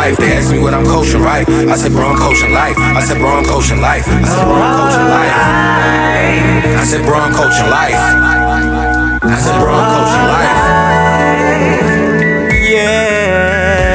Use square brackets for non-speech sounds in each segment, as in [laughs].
life. They ask me what I'm coaching, right? I said, bro, I'm coaching life. I said, bro, I'm coaching life. I said, bro, I'm coaching life. I said, bro, I'm coaching life. I said, bro, I'm coaching life. Yeah.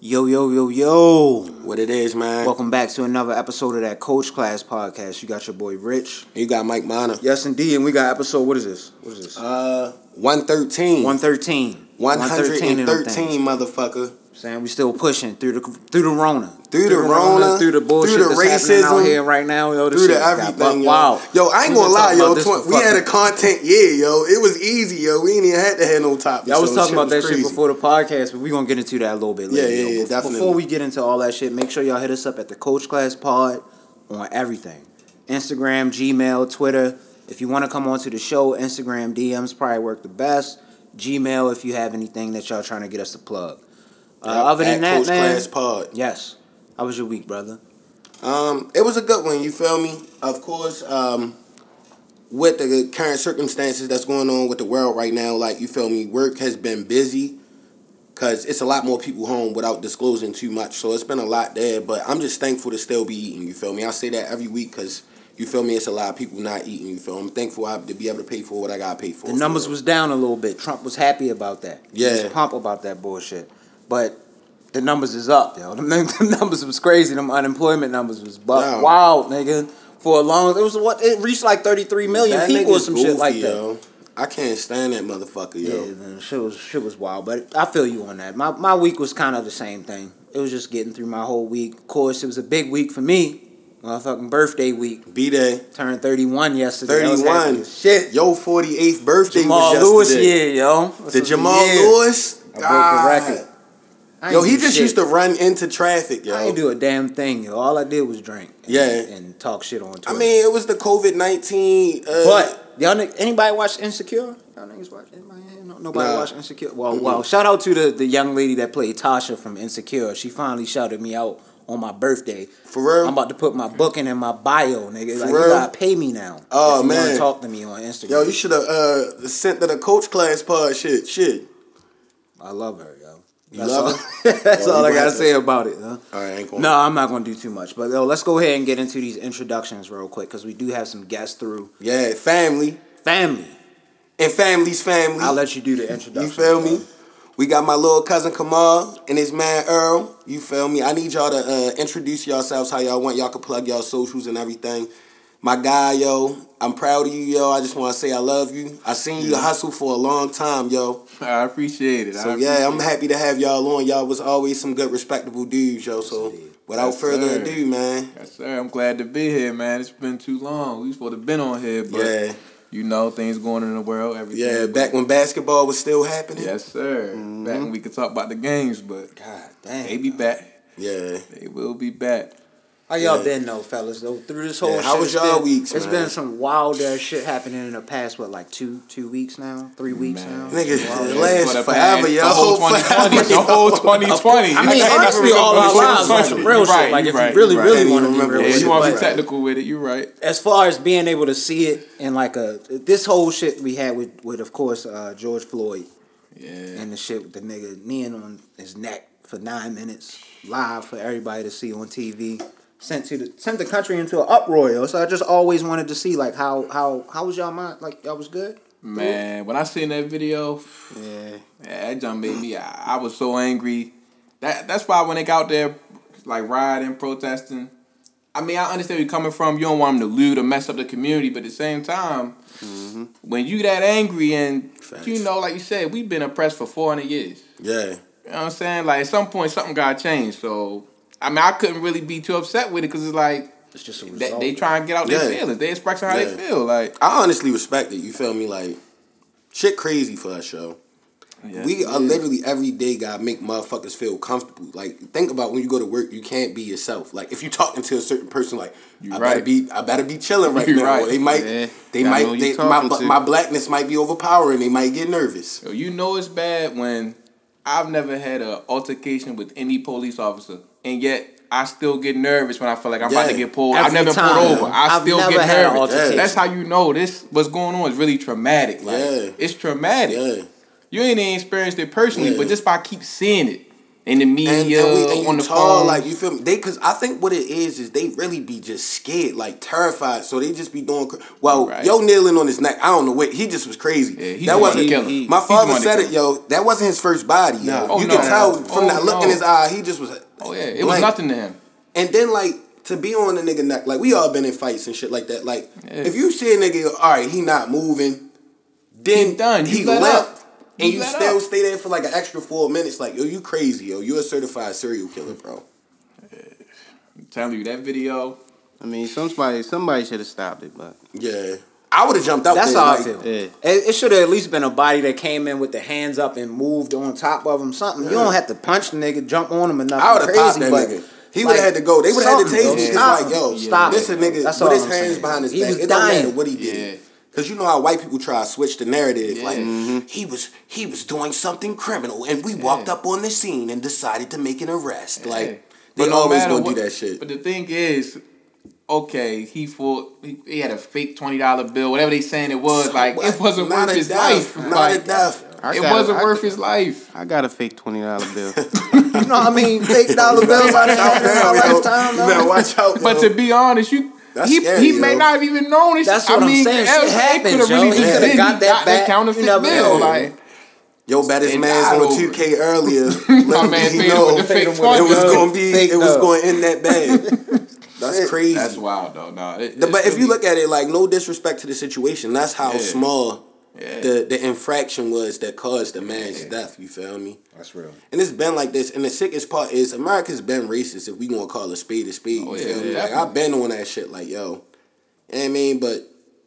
Yo, yo, yo, yo. What it is, man. Welcome back to another episode of that Coach Class Podcast. You got your boy Rich. You got Mike Mana. Yes, indeed. And we got episode, what is this? What is this? Uh, 113. 113. 113, 113 motherfucker. Saying we still pushing through the through the Rona, Through the Rona, through the bullshit through the that's happening out here right now, yo. Through the everything, yo. wild. Yo, I ain't We gonna lie, yo. about this twen- for we had a content year, yo. It was easy, yo. We ain't even had to have no topics. Y'all was so talking about that was shit before the podcast, but we gonna get into that a little bit later. Yeah, yeah, yo. yeah, definitely. Before we get into all that shit, make sure y'all hit us up at the Coach Class Pod on everything. Instagram, Gmail, Twitter. If you want to come onto the show, Instagram DMs probably work the best. Gmail if you have anything that y'all trying to get us to plug. Uh, Yep, other than that, Coach man. Class Pod. Yes. How was your week, brother? Um, it was a good one. You feel me? Of course. Um, with the current circumstances that's going on with the world right now, like you feel me, work has been busy because it's a lot more people home without disclosing too much. So it's been a lot there, but I'm just thankful to still be eating. You feel me? I say that every week because you feel me. It's a lot of people not eating. You feel me? I'm thankful I, to be able to pay for what I got paid for. The numbers was down a little bit. Trump was happy about that. He Yeah. was pump about that bullshit. But the numbers is up, yo. [laughs] The, numbers was crazy. Them unemployment numbers was buck Wow. wild, nigga. For a long, it was what it reached like thirty three million That people or some shit like goofy, that. I can't stand that motherfucker, Yeah, yo. man, shit was shit was wild. But I feel you on that. My my week was kind of the same thing. It was just getting through my whole week. Of course, it was a big week for me. Motherfucking birthday week. B Day. Turned thirty one yesterday. I was happy 31. Shit. Yo, 48th birthday Jamal was Lewis year, yo. The Jamal year. Lewis? I broke the God. record. Yo, he just shit. used to run into traffic, yo. I didn't do a damn thing, yo. All I did was drink. And, Yeah. And talk shit on Twitter. I mean, it was the COVID 19. Uh, but y'all anybody watch Insecure? Y'all niggas watch? Anybody? Nobody Nah. watch Insecure. Well, well, shout out to the the young lady that played Tasha from Insecure. She finally shouted me out on my birthday. For real? I'm about to put my booking in my bio, nigga. Like real? you gotta pay me now. Oh, man. talk to me on Instagram. Yo, you should have uh, sent to the coach class pod shit. Shit. I love her, yo. You That's love all, her? [laughs] That's all I gotta say about it, huh? All right, ain't No, I'm not gonna do too much. But yo, let's go ahead and get into these introductions real quick because we do have some guests through. Yeah, family. Family. And family's family. I'll let you do the introduction. you feel me? We got my little cousin Kamal and his man Earl. You feel me? I need y'all to uh, introduce yourselves how y'all want. Y'all can plug y'all socials and everything. My guy, yo, I'm proud of you, yo. I just want to say I love you. I seen you hustle for a long time, yo. [laughs] I appreciate it. So I yeah, I'm happy to have y'all on. Y'all was always some good, respectable dudes, yo. So without Yes, further sir. ado, man. Yes, sir. I'm glad to be here, man. It's been too long. We supposed to been on here, but Yeah, you know things going in the world. Everything. yeah. Back when basketball was still happening. Yes, sir. Back mm-hmm. when we could talk about the games, but God damn. they be back. Yeah. They will be back. How y'all Yeah. been though, fellas? Though through this whole Yeah, shit, how was y'all been- weeks, It's man? been some wild ass shit happening in the past. What, like two two weeks now, three weeks Man. now? Nigga, Wild it ass. lasts For the forever, past- yo. The whole 2020. The whole 2020. I mean, can't honestly, even all remember our the lives on some real Right, shit. Like, if right, you really, you really want to be remember real Yeah, you want to be technical with it. You're right. as far as being able to see it in like a this whole shit we had with with of course uh, George Floyd Yeah. and the shit with the nigga kneeing on his neck for nine minutes live for everybody to see on TV. Sent to the sent the country into an uproar. So I just always wanted to see like how how how was y'all mind? Like y'all was good. Man, when I seen that video, Yeah. Yeah, that jump made me. I, I was so angry. That that's why when they got out there, like rioting, protesting. I mean, I understand where you're coming from. You don't want them to loot or mess up the community, but at the same time, mm-hmm. when you that angry and you know, like you said, we've been oppressed for four hundred years. Yeah. You know what I'm saying? Like at some point, something got changed. So I mean, I couldn't really be too upset with it because it's like It's just a they, result. they try and get out their feelings. They expressing how Yeah. they feel. Like I honestly respect it. You feel me? Like, shit crazy for us, show. Yes, we are is. literally every day gotta make motherfuckers feel comfortable. Like, think about when you go to work, you can't be yourself. Like, if you talking to a certain person, like, You I better be, I better be chilling right [laughs] You now. right. Or they might, Yeah. they Gotta might, they, my to. my blackness might be overpowering. They might get nervous. Yo, you know it's bad when I've never had an altercation with any police officer, and yet I still get nervous when I feel like I'm about to get pulled. I've never time, pulled over. I I've still get nervous. altercation. That's how you know this. What's going on is really traumatic. Like, Yeah. it's traumatic. Yeah, You ain't even experienced it personally, Yeah. but just by keep seeing it, in the media, and, we, and on the tall, phone. like you feel me? They because I think what it is is they really be just scared, like terrified. So they just be doing. Well, Right. yo, kneeling on his neck. I don't know what he just was crazy. Yeah, that wasn't. to my father the one to said it, yo. That wasn't his first body. Yo. No. Oh, you no. can tell from Oh, that look no. in his eye. He just was. oh yeah, it was nothing to him. And then like to be on the nigga neck, like we all been in fights and shit like that. Like Yeah. if you see a nigga, all right, he not moving, then He done. he left, up. And You you still up. stay there for like an extra four minutes. Like yo, you crazy, yo. You a certified serial killer, bro. I'm telling you that video. I mean, somebody somebody should have stopped it, but Yeah, I would have jumped out. That's there, how I feel. Yeah. It, it should have at least been a body that came in with the hands up and moved on top of him. Something. You don't have to punch the nigga, jump on him, or nothing I would have popped that But nigga. He would have had to go. They would have had to something, tase me. bro. It's Stop like, yo, him. Stop this it. a nigga That's with all his I'm hands saying. behind his He back. was It don't matter dying. what he did. Yeah. Cause you know how white people try to switch the narrative. Yeah. Like Mm-hmm. he was he was doing something criminal, and we walked up on the scene and decided to make an arrest. Like they But no always matter gonna what- do that shit. But the thing is, okay, he fought. He, he had a fake twenty dollar bill, whatever they saying it was. Like it wasn't Not worth his death. life. Not like, a death. I it wasn't I- worth his life. I got a fake twenty dollar bill. [laughs] You know what I mean? Fake dollar bills out Out there in now, lifetime. You better watch out. But yo. to be honest, you. That's he, scary, he may not have even known it. That's I what I'm mean, saying. Shit they happens, coulda yo. really He just coulda did- got that back. counterfeit You never bill. know. Like, Yo, baddest And man's I on will- 2K earlier. [laughs] My Let man me know with the fake it was gonna be. It was though. going in that bag. [laughs] That's crazy. that's wild though. No, it, but if you look at it, like no disrespect to the situation, that's how small Yeah. the the infraction was that caused the man's death. You feel me? That's real. And it's been like this. And the sickest part is America's been racist. If we gonna call a spade a spade, Oh, you yeah, feel me? Like I've been on that shit. Like yo, you know what I mean, but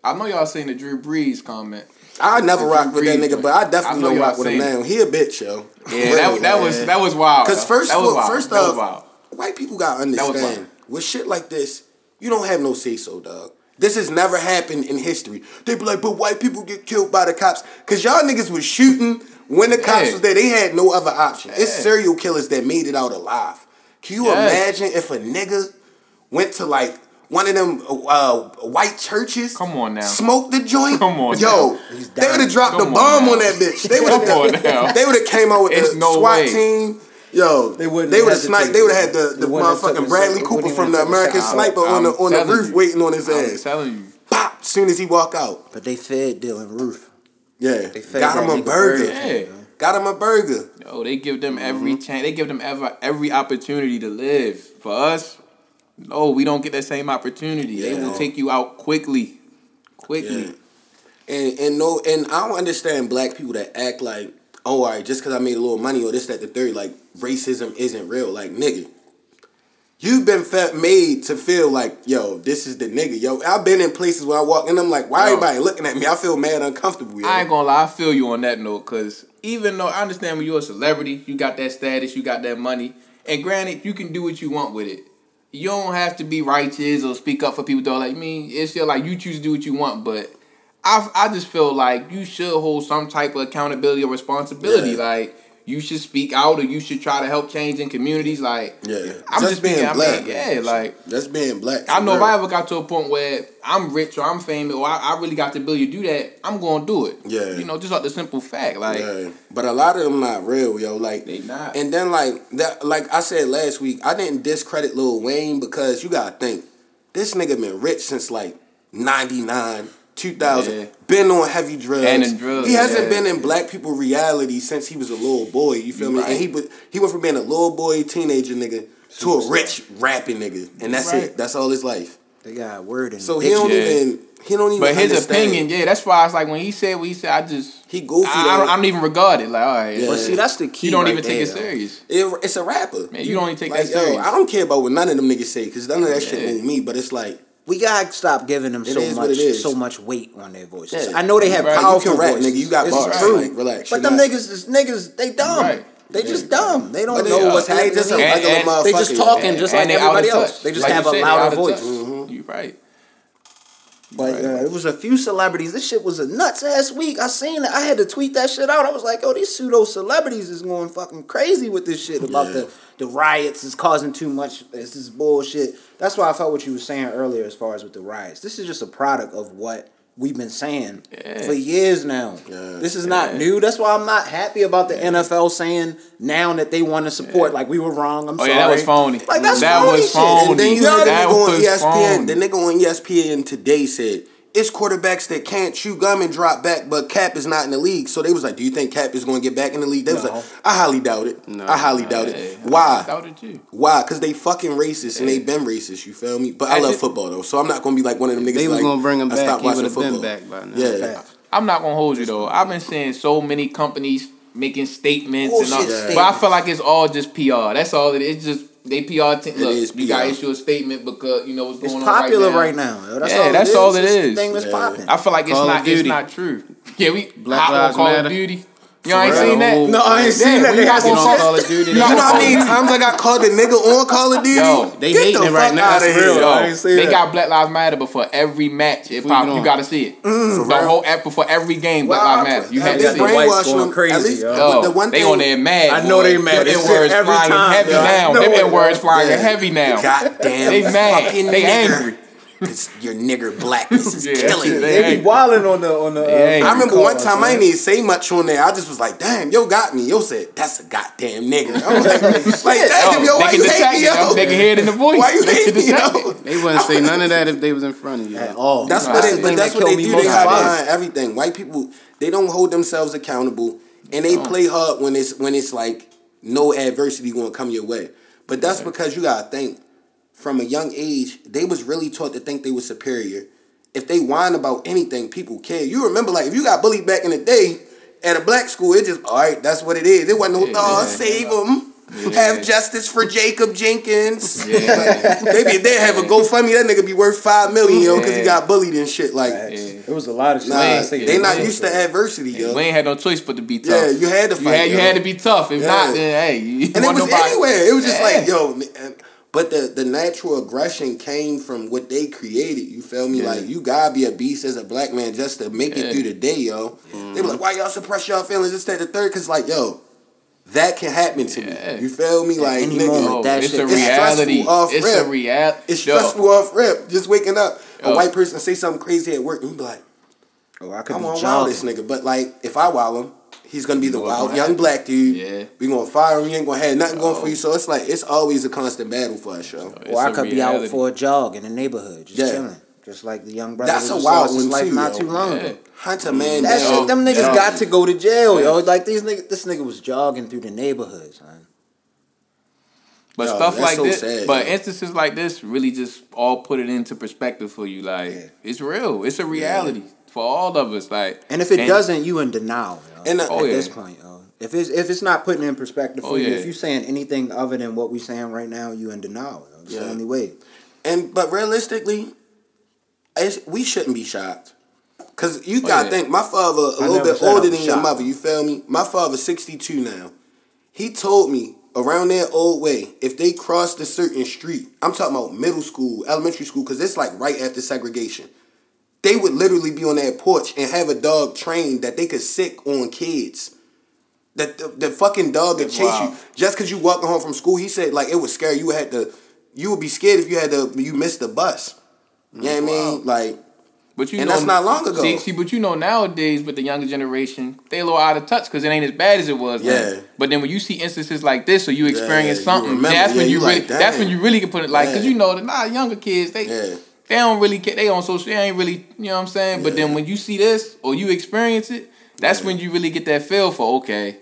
I know y'all seen the Drew Brees comment. I never rock with that nigga. But I definitely I know don't rock with him seen now. He a bitch, yo. Yeah, that, that was that was wild. Because first, that was of wild. first off, white people gotta understand with shit like this, you don't have no say so, dog. This has never happened in history. They be like, but white people get killed by the cops. Cause y'all niggas was shooting when the cops Yeah. was there. They had no other option. It's serial killers that made it out alive. Can you imagine if a nigga went to like one of them uh, white churches? Come on now. Smoked the joint. Come on yo. They would have dropped Come the on bomb now. on that bitch. They would have. [laughs] They would have came out with It's the no SWAT way. team. Yo, They wouldn't They would have have sniped. They would have had the, the wouldn't have took motherfucking Bradley shot. Cooper from the American. Sniper on the I'm on the telling roof, you. waiting on his I'm ass. telling you. Pop! Soon as he walk out, But they fed Dylann Roof. yeah, They fed got him a burger. Yeah. Got him a burger. Yo, they give them Mm-hmm. every chance. They give them ever every opportunity to live. For us, no, we don't get that same opportunity. They will take you out quickly, quickly. Yeah. And and no, and I don't understand black people that act like, oh, all right, just because I made a little money or this, that, the third, like racism isn't real. Like nigga, you've been made to feel like, yo, this is the nigga. Yo, I've been in places where I walk and I'm like, why Yo. everybody looking at me? I feel mad uncomfortable. Yo. I ain't gonna lie, I feel you on that note, cause even though I understand when you're a celebrity, you got that status, you got that money, and granted, you can do what you want with it. You don't have to be righteous or speak up for people. Though, like I mean, it's still like you choose to do what you want, but I I just feel like you should hold some type of accountability or responsibility. Yeah. Like you should speak out or you should try to help change in communities. Like Yeah. I'm Just just, being I black. mean, yeah, like Just being black. I know if. I ever got to a point where I'm rich or I'm famous or I, I really got the ability to do that, I'm gonna do it. Yeah. You know, just like the simple fact. Like Yeah. But a lot of them not real, yo. Like They not. And then like that like I said last week, I didn't discredit Lil Wayne because you gotta think, this nigga been rich since like ninety nine. 2000 Yeah. been on heavy drugs. And drugs, he hasn't yeah. been in black people reality since he was a little boy. You feel me? And he was he went from being a little boy teenager nigga to a rich rapping nigga, and that's Right. it. That's all his life. They got word in So it. he don't Yeah. even he don't even. But his understand. opinion, yeah, that's why it's like when he said what he said, I just he goofy. I, I, don't, I don't even regard it. Like, all right, Yeah. But see, that's the key. you don't right even take it though. serious. It- it's a rapper. Man, you don't even take like, that serious. Yo, I don't care about what none of them niggas say because none of that shit Yeah. move me. But it's like, We gotta stop giving them It so much, so much weight on their voices. Yeah. I know they have Right. You powerful can rap, voices. nigga. You got It's bars. true. Like, relax. But You're them not- niggas is niggas. They dumb. Right. They just dumb. They don't But they- know uh, what's they happening. just And- and- they just talking just like And they everybody else. touch. They just Like have a louder voice. Mm-hmm. You right. But Right. uh, it was a few celebrities. This shit was a nuts ass week. I seen it. I had to tweet that shit out. I was like, oh, these pseudo celebrities is going fucking crazy with this shit about Yeah. the the riots is causing too much. This is bullshit. That's why I felt what you were saying earlier as far as with the riots. This is just a product of what we've been saying Yeah. for years now. Yeah. This is not new. That's why I'm not happy about the NFL saying now that they want to support. Like we were wrong. I'm Oh sorry. yeah, that was phony. Like that's that phony was shit. phony. And then you heard the that nigga on ESPN. phony. The nigga on ESPN today said it's quarterbacks that can't chew gum and drop back, but Cap is not in the league. So they was like, "Do you think Cap is going to get back in the league?" They was like, "I highly doubt it. No. I highly doubt Hey, it. I Why? doubted you. Why? Because they fucking racist and they been racist. You feel me? But I I love just- football though, so I'm not gonna be like one of them niggas. They was like, gonna bring him I back. stopped He watching would have been football. back by now. Yeah. I'm not gonna hold you though. I've been seeing so many companies making statements and all, but I feel like it's all just PR. That's all it is. It's just they PR. T- look, is you got to issue a statement because you know what's It's going popular on right right now. now. yo. That's Yeah, all that's it is. all it It's the is. thing that's Yeah. popping. I feel like it's Call of not. It's not true. Yeah, we Black hot Lives Call Matter. of Duty. You know, I ain't seen that. No, I ain't seen Yeah, that. we They got got You some know, some Call of Duty. You You know know how how many times I got called a nigga on Call of Duty? Yo, they Get hating the it right fuck now. outta That's here. real. Yo, I ain't seen they that. got Black Lives Matter before every match. It we pop, you gotta see it. Mm. the real? whole app before every game. Black Well, Lives Matter. You I- had I- to they see the it. whites brainwashing going them. crazy, At least, yo. but Yo, the one they thing, on there mad. I know they mad. Them It's words flying heavy now. know Them it, words flying heavy now. God damn. They mad. They angry. Cause your nigger blackness is [laughs] Yeah, killing me. they They be wilding on the on the. Uh, I remember one calls, time I man. didn't even say much on there. I just was like, "Damn, yo got me." Yo said, "That's a goddamn nigger." I was like, [laughs] like "Damn, yo, Yo, why they you can detect hate me, yo? They can hear it in the voice. Why you hate me, detect yo?" They wouldn't say none of that if they was in front of you. At all. That's what that's they, but that's what they do. They hide behind everything. White people, they don't hold themselves accountable, and they play hard when it's when it's like no adversity going to come your way. But that's because you gotta think from a young age, they was really taught to think they were superior. If they whine about anything, people care. You remember, like if you got bullied back in the day at a black school, it just all right. That's what it is. It wasn't no Yeah. oh save them. Yeah. Have justice for Jacob Jenkins. [laughs] Yeah. [laughs] Maybe if they have a GoFundMe, that nigga be worth five million, yo, because he got bullied and shit. Like, It was a lot of shit. nah, I Man, they not used to adversity, yo. We ain't had no choice but to be tough. Yeah, you had to You fight. had, you had to be tough. If Yeah. not, then hey, you and it was nobody. anywhere. It was just Yeah. like, yo. man, But the the natural aggression came from what they created. You feel me? Yeah. Like you gotta be a beast as a black man just to make Yeah. it through the day, yo. They be like, why y'all suppress y'all feelings? This, that, the third. Cause like, yo, that can happen to Yeah. me. You feel me? Like, any nigga, moment, that it's shit- a it's reality. stressful off It's rip. a reality. it's stressful off rip. Just waking up, a white person say something crazy at work, and you be like. Oh, I could I be want to wild this nigga, but like if I wild him, he's gonna be the wild young happen? black dude. Yeah. We gonna fire him. You ain't gonna have nothing going for you. So it's like it's always a constant battle for us, yo. It's Or I a could be out for a jog in the neighborhood, just Yeah. chilling, just like the young brother. That's a wild one life too, not yo. too long Yeah. ago. Hunt a man That down. shit, them niggas Yeah. got to go to jail, yo. Like these niggas, this nigga was jogging through the neighborhoods, man. But Yo, stuff like so this, sad, but yo. instances like this really just all put it into perspective for you. Like Yeah. it's real. It's a reality for all of us. Like And if it doesn't, you in denial, yo. And, uh, at Oh, yeah. this point, yo. If it's if it's not putting in perspective for Oh, you, yeah. if you're saying anything other than what we're saying right now, you in denial. Yo. It's the only way. And but realistically, it's, we shouldn't be shocked. Cause you Oh, gotta yeah. think, my father a I little bit older was than your mother. You feel me? My father's sixty two now. He told me around that old way, if they crossed a certain street, I'm talking about middle school, elementary school, cause it's like right after segregation. They would literally be on that porch and have a dog trained that they could sick on kids. That the, the fucking dog would chase wild. you just because you walking home from school. He said like it was scary. you. Had to, you would be scared if you had to. You missed the bus. You know what I mean? Like But you And know, that's not long ago. See, see, but you know nowadays with the younger generation, they a little out of touch because it ain't as bad as it was. then. Yeah. But then when you see instances like this, or you experience you something, remember, that's when yeah, you you really, like, that's when you really can put it like, because you know that nah, younger kids they yeah, they don't really care. They on social, they ain't really, you know what I'm saying. But then when you see this or you experience it, that's when you really get that feel for okay,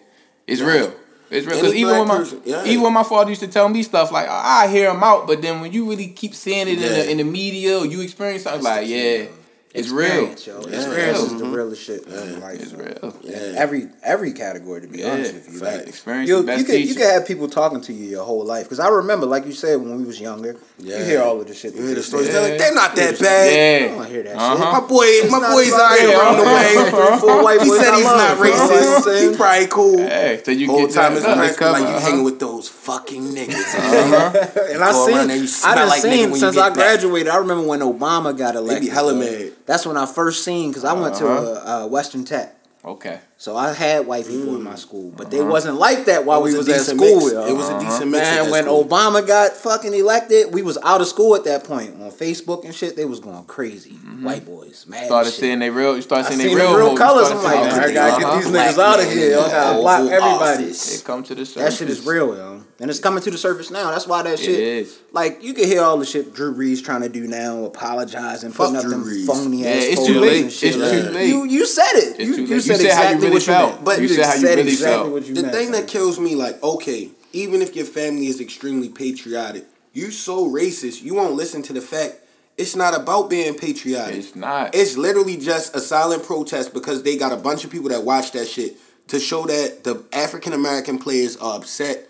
it's real. It's real. Because even when my person, yeah. even when my father used to tell me stuff like I hear him out, but then when you really keep seeing it in the in the media or you experience something like yeah, it's real. Experience, yo. It's Experience real. is the realest shit in life. It's yo. real. Yeah. Every every category, to be Yeah, honest with you. facts. Like, Experience you, the best you could you could have people talking to you your whole life. Because I remember, like you said, when we was younger, Yeah. you hear all of the shit. you hear the they stories. say. They're like they're not that bad. I don't hear that Uh-huh. shit. My boy, It's my boy's about out here that. around the way. Three, [laughs] four white He said he's not you know what I'm racist. saying? He probably cool. Hey, so you Whole get time that his up. parents be like, you Uh-huh. hanging with those fucking niggas. [laughs] And I Go seen, around there, you I smell done like nigga seen since I graduated. I remember when Obama got elected. hella mad. That's when I first seen because I went to Uh-huh. uh, Western Tech. Okay. So I had white people in my school, but they wasn't like that while It we a was at school. mix. It was a decent mix. Man, when school. Obama got fucking elected, we was out of school at that point. On Facebook and shit, they was going crazy. White boys, mad. Started as shit. seeing they real. You start I seeing seen they real, real moves. colors. You I'm like, I gotta get uh-huh. these niggas out of here. I gotta block everybody. It come to the surface. That shit is real, yo. And it's coming to the surface now. That's why that It shit. is. Like you can hear all the shit Drew Brees trying to do now, apologizing, Fuck putting up Drew them Brees. phony Yeah, ass it's too late. and shit. It's like too late. You you said it. You, you said You said how you exactly really what you felt. meant. But you you just said how you really exactly felt. what you the meant. thing man. that kills me, like, okay, even if your family is extremely patriotic, you so racist, you won't listen to the fact it's not about being patriotic. It's not. It's literally just a silent protest because they got a bunch of people that watch that shit to show that the African American players are upset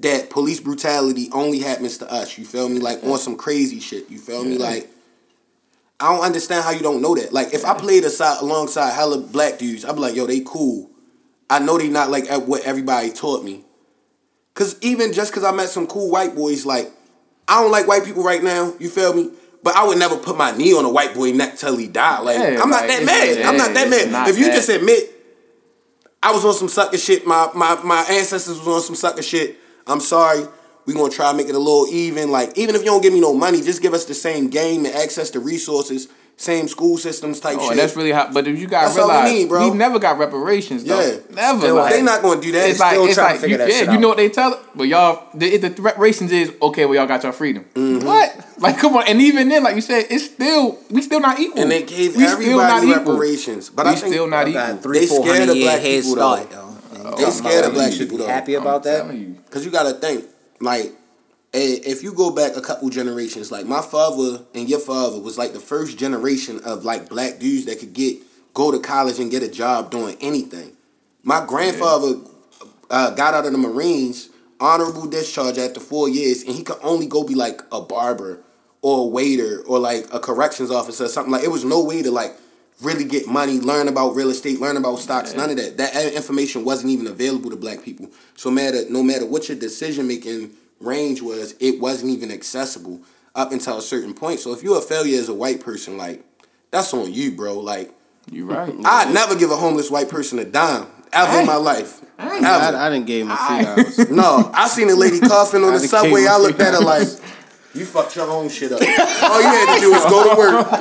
that police brutality only happens to us. You feel me? Like on some crazy shit. You feel me? Like I don't understand how you don't know that. Like if I played aside alongside hella black dudes, I'd be like, yo, they cool. I know they not like at what everybody taught me. Cause even just cause I met some cool white boys, like I don't like white people right now. You feel me? But I would never put my knee on a white boy neck till he died. Like Yeah, I'm not like, that mad. I'm not that mad. if you that. just admit I was on some sucker shit, my my my ancestors was on some sucker shit. I'm sorry. We're gonna try to make it a little even. Like even if you don't give me no money, just give us the same game and access to resources, same school systems type Oh, shit. and that's really how. But if you gotta That's all we realize, need, bro. we never got reparations. Though. Yeah. never. Still, like, they not gonna do that. It's like still it's trying to figure you, that yeah, shit you out. know what they tell, but y'all the, the reparations is okay. Well, y'all got your freedom. Mm-hmm. What? [laughs] Like, come on. And even then, like you said, it's still we still not equal. and they gave we still not everybody equal. reparations. But we I think still not equal. three, They four scared hundred of year black people, start, though. Though. They scared of black You should people be though. happy about that. telling you. Cause you gotta think, like, if you go back a couple generations, like my father and your father was like the first generation of like black dudes that could get go to college and get a job doing anything. My grandfather uh, got out of the Marines, honorable discharge after four years, and he could only go be like a barber or a waiter or like a corrections officer or something. Like it was no way to like really get money, learn about real estate, learn about stocks, none of that. That information wasn't even available to black people. So matter no matter what your decision making range was, it wasn't even accessible up until a certain point. So if you're a failure as a white person, like that's on you, bro. Like you're right. [laughs] I'd never give a homeless white person a dime ever in my life. I, Ever. I didn't give him a few dollars. [laughs] No, I seen a lady coughing on the done subway. I with looked at her like, you fucked your own shit up. All you had to do was go to work.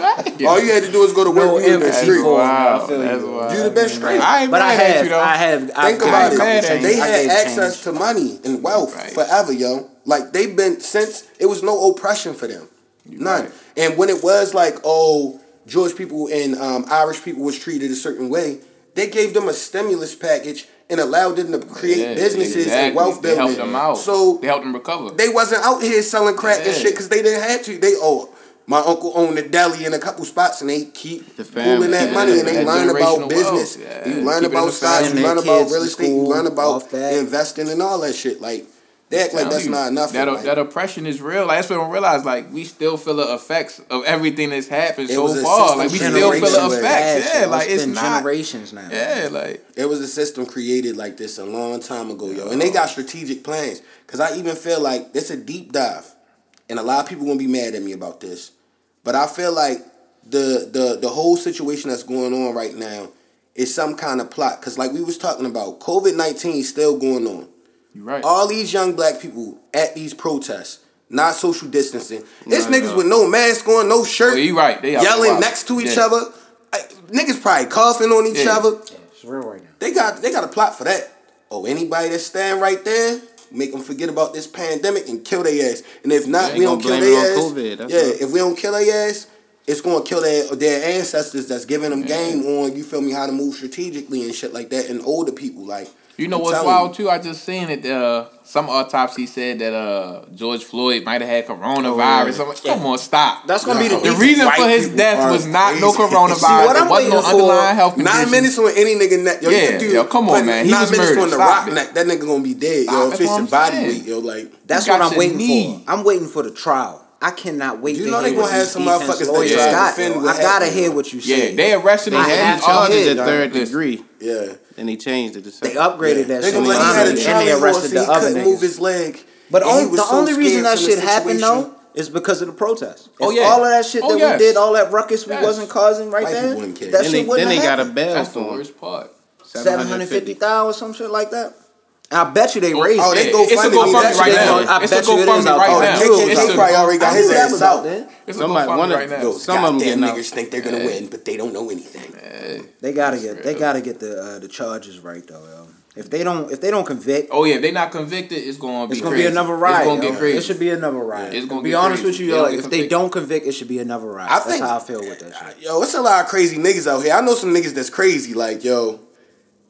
All you had to do was go to work. No you would have been straight. Wow, I feel that's you. wild. You'd have straight. I ain't But I mad at have, you though. I have, I've Think about it. mad at changes. They had access change. to money and wealth Right. forever, yo. Like they've been since it was no oppression for them, none. right. And when it was like, oh, Jewish people and um, Irish people was treated a certain way, they gave them a stimulus package and allowed them to create Yeah, businesses exactly. and wealth They building. helped them out. So they helped them recover. they wasn't out here selling crack and shit because they didn't have to. They oh. My uncle owned a deli in a couple spots, and they keep The family, pooling that yeah, money, and they that learn about business. wealth, yeah. You learn it about stocks, family. you learn about real estate, to you learn about investing and all that shit. Like they act like that's you, not enough. That, like, that oppression is real. Like that's what I don't realize. Like we still feel the effects of everything that's happened so far. Like we still feel the effects. Yeah, Yeah, like it's been not. generations now. Yeah, like It was a system created like this a long time ago, yo. And they got strategic plans. Cause I even feel like it's a deep dive. And a lot of people gonna be mad at me about this. But I feel like the the the whole situation that's going on right now is some kind of plot. Cause like we was talking about, COVID nineteen is still going on. You're right. All these young black people at these protests, not social distancing. It's No, niggas no. with no mask on, no shirt, Oh, you right. They yelling next to each Yeah. other. I- niggas probably coughing on each Yeah. other. It's real right now. They got they got a plot for that. Oh, anybody that stand right there, make them forget about this pandemic and kill their ass. And if not, Yeah, we they don't kill blame their ass. COVID, yeah, all. if we don't kill their ass, it's gonna kill their their ancestors that's giving them game on. You feel me? How to move strategically and shit like that. And older people like. You know I'm what's wild you. too? I just seen it. Uh, some autopsy said that uh, George Floyd might have had coronavirus. I'm like, come on, stop. That's gonna be the the reason for his death was not no [laughs] coronavirus. See, what I'm wasn't no waiting for- underlying health condition. Nine minutes on any nigga neck. Yo, Yeah, do, yo, come on, man. He Nine was minutes murdered. on the Stop rock it. neck. That nigga gonna be dead. Stop, Yo, if it's your body weight, yo, like. That's what I'm waiting for. I'm waiting for the trial. I cannot wait You to know hear they gonna what have some motherfuckers that lawyers try got, defend what I gotta happened, hear what you say. Yeah, they arrested him. I They had charges hear, at third degree, Yeah. and he changed it to They second. upgraded that They shit. gonna let he had a finally, and they arrested and the he other couldn't move his leg. But and on, the so only reason that shit happened though is because of the protest. Oh, yeah. all of that shit Oh, that we did, all that ruckus we wasn't causing right White there, people wouldn't that Then shit they, wouldn't then they got a happened. bail That's the for him. worst part. seven hundred fifty thousand, some shit like that. And I bet you they raised. oh, it. they go it's a fund me. GoFundMe That right shit now. I It's a bet you it is out right there. now. KKK probably already got I his knew that ass out. out there. It's Somebody- one of- right now. Those Some of 'em goddamn getting out. niggas think they're gonna win, but they don't know anything. They gotta get they gotta get the uh, the charges right though, yo. If they don't if they don't convict, Oh yeah, if they not convicted, it's gonna be it's gonna crazy. be another riot. It's gonna yo. get crazy. It should be another riot. It's gonna to be honest crazy. with you, yo. don't get If they don't convict, it should be another riot. I That's think- how I feel with that shit. Yo, it's a lot of crazy niggas out here. I know some niggas that's crazy. Like, yo,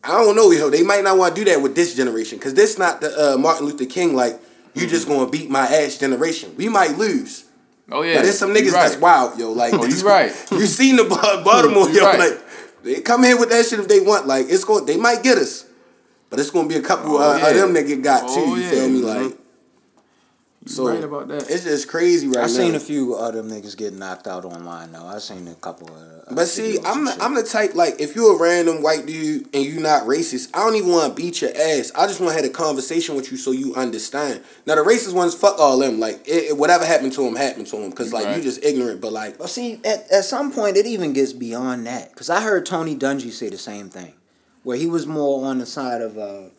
I don't know, yo. They might not want to do that with this generation because this not the uh, Martin Luther King. Like, you just gonna beat my ass generation. We might lose. Oh yeah, but there's some niggas right. that's wild, yo. Like, [laughs] Oh, you right. [laughs] You seen the Baltimore, You yo. right. Like, they come here with that shit if they want. Like, it's going. They might get us, but it's gonna be a couple Oh, uh, yeah. of them that get got too. Oh, you yeah. feel me? Mhm. Like, so right about that. it's just crazy right I now. seen a few of them niggas get knocked out online though. I've seen a couple of. Uh, But see, I'm the. I'm the type like if you're a random white dude and you not racist, I don't even want to beat your ass. I just want to have a conversation with you so you understand. Now the racist ones, fuck all them. Like it, it- whatever happened to them happened to them because like Right. you just ignorant. But like But see, at, at some point, it even gets beyond that. Because I heard Tony Dungy say the same thing, where he was more on the side of uh,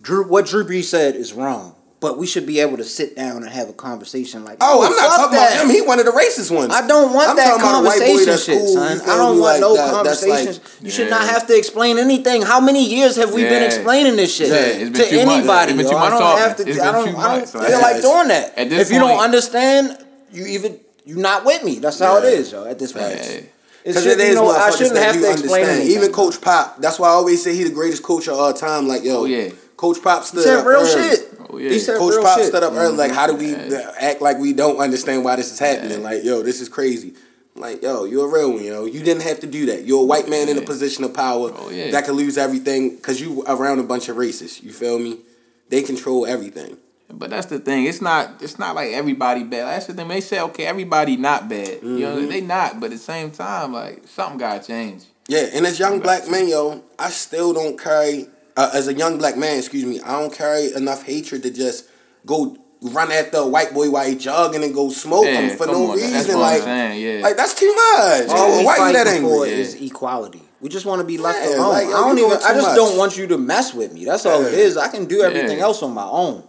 Drew. What Drew Brees said is wrong, but we should be able to sit down and have a conversation like. oh, oh I'm not talking that. about him. He one of the racist ones. I don't want I'm that talking about a white boy conversation shit, cool, son. I don't want Like no that- that's like- conversations. you should not have to explain anything. How many years have we been explaining this shit Yeah, to too much. anybody? It's been yo? too I don't talking. have to. It's I don't. I don't much, so feel that's- like doing that. At this if you don't understand, you even you're not with me. That's how it Yeah. is, yo. At this point. Yeah. It Because should, it you know, I shouldn't have to explain understand. anything. Even Coach Pop, that's why I always say he the greatest coach of all time. Like yo, Oh, yeah. Coach Pop stood He said real early. shit. Oh, yeah. He said Coach real Pop shit. stood up early. Like, how do we Yeah. act like we don't understand why this is happening? Like, yo, this is crazy. Like, yo, you're a real one, yo. You didn't have to do that. You're a white man in a position of power Oh, yeah. that could lose everything because you around a bunch of racists. You feel me? They control everything. But that's the thing. It's not. It's not like everybody bad. That's the thing. They say okay, everybody not bad. You know, Mm-hmm. they not. But at the same time, like something got to change. Yeah, and as young black men, yo, I still don't carry. Uh, as a young black man, excuse me, I don't carry enough hatred to just go run after a white boy while he jogging and go smoke Yeah, him for no on, that's reason. what I'm Like, saying, yeah. like that's too much. All we Why you fight that for angry? is equality. We just want to be left Yeah, alone. like, I don't even. I just much. don't want you to mess with me. That's all it Yeah. is. I can do everything Yeah. else on my own.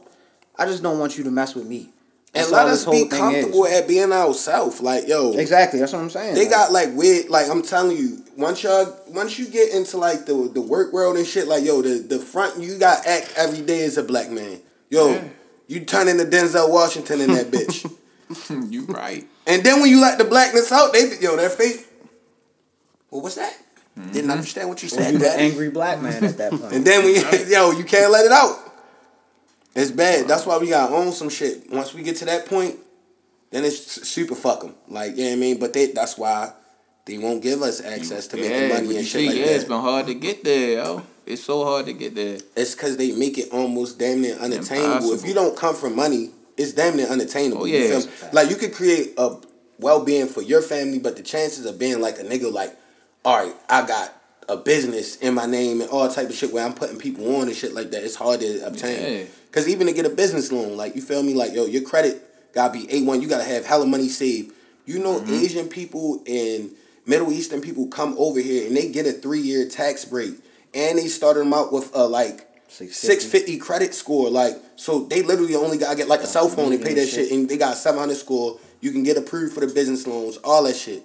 I just don't want you to mess with me. And let us be comfortable at being ourselves. Like, yo, Exactly. That's what I'm saying. they Like, got like weird. Like I'm telling you, once y'all, once you get into like the the work world and shit, like yo, the the front you got act every day as a black man. Yo, Yeah. you turn into Denzel Washington in that bitch. [laughs] [laughs] you right. and then when you let the blackness out, they yo their face. Well, what's that? Didn't mm-hmm. understand what you you said. the Daddy. angry black man at that [laughs] point. And then when you, yo, you can't let it out. It's bad. That's why we gotta own some shit. Once we get to that point, then it's super fuck 'em. Like, you know what I mean? But they, that's why they won't give us access to making money and you shit see, like yeah, that. it's been hard to get there, yo. It's so hard to get there. It's because they make it almost damn near unattainable. If you don't come from money, it's damn near unattainable. Oh, You yeah. feel? Like you could create a well being for your family, but the chances of being like a nigga like, all right, I got a business in my name and all type of shit where I'm putting people on and shit like that, it's hard to obtain. Yeah. Cause even to get a business loan, like you feel me, like yo, your credit gotta be A one. You gotta have hella money saved. You know, Mm-hmm. Asian people and Middle Eastern people come over here and they get a three year tax break, and they started them out with a like 650. six fifty credit score. Like so, they literally only gotta get like a cell phone and pay that shit, and they got seven hundred score. You can get approved for the business loans, all that shit.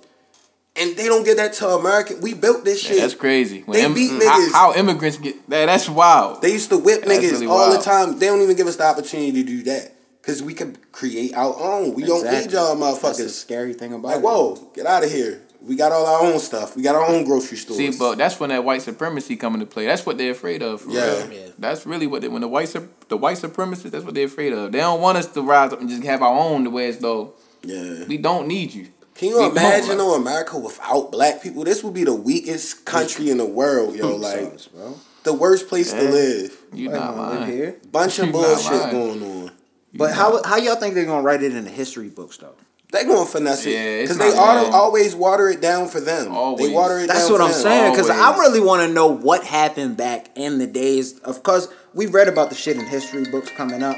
And they don't get that to American. We built this Yeah, shit. that's crazy. When They im- beat how, niggas. how immigrants get that? That's wild. They used to whip That's niggas really all the time. They don't even give us the opportunity to do that. Cause we could create our own. We don't need Exactly. y'all motherfuckers. That's the motherfuckers. scary thing about Like, it. whoa, get out of here. We got all our own stuff. We got our own grocery stores. See, but that's when that white supremacy come into play. That's what they're afraid of. For Yeah. real. Yeah. That's really what they, when the white the white supremacists. That's what they're afraid of. They don't want us to rise up and just have our own. The way as though yeah. we don't need you. Can you imagine like- though America without black people? This would be the weakest country [laughs] in the world, yo. Like Sucks, bro. the worst place to live. You Why not am I live lying. here? [laughs] Bunch of You bullshit going on. But how how y'all think they're gonna write it in the history books though? They gonna finesse it Yeah, because they auto, always water it down for them. They Always. water it That's down. what for I'm them. saying because I really want to know what happened back in the days. Of course, we read about the shit in history books coming up,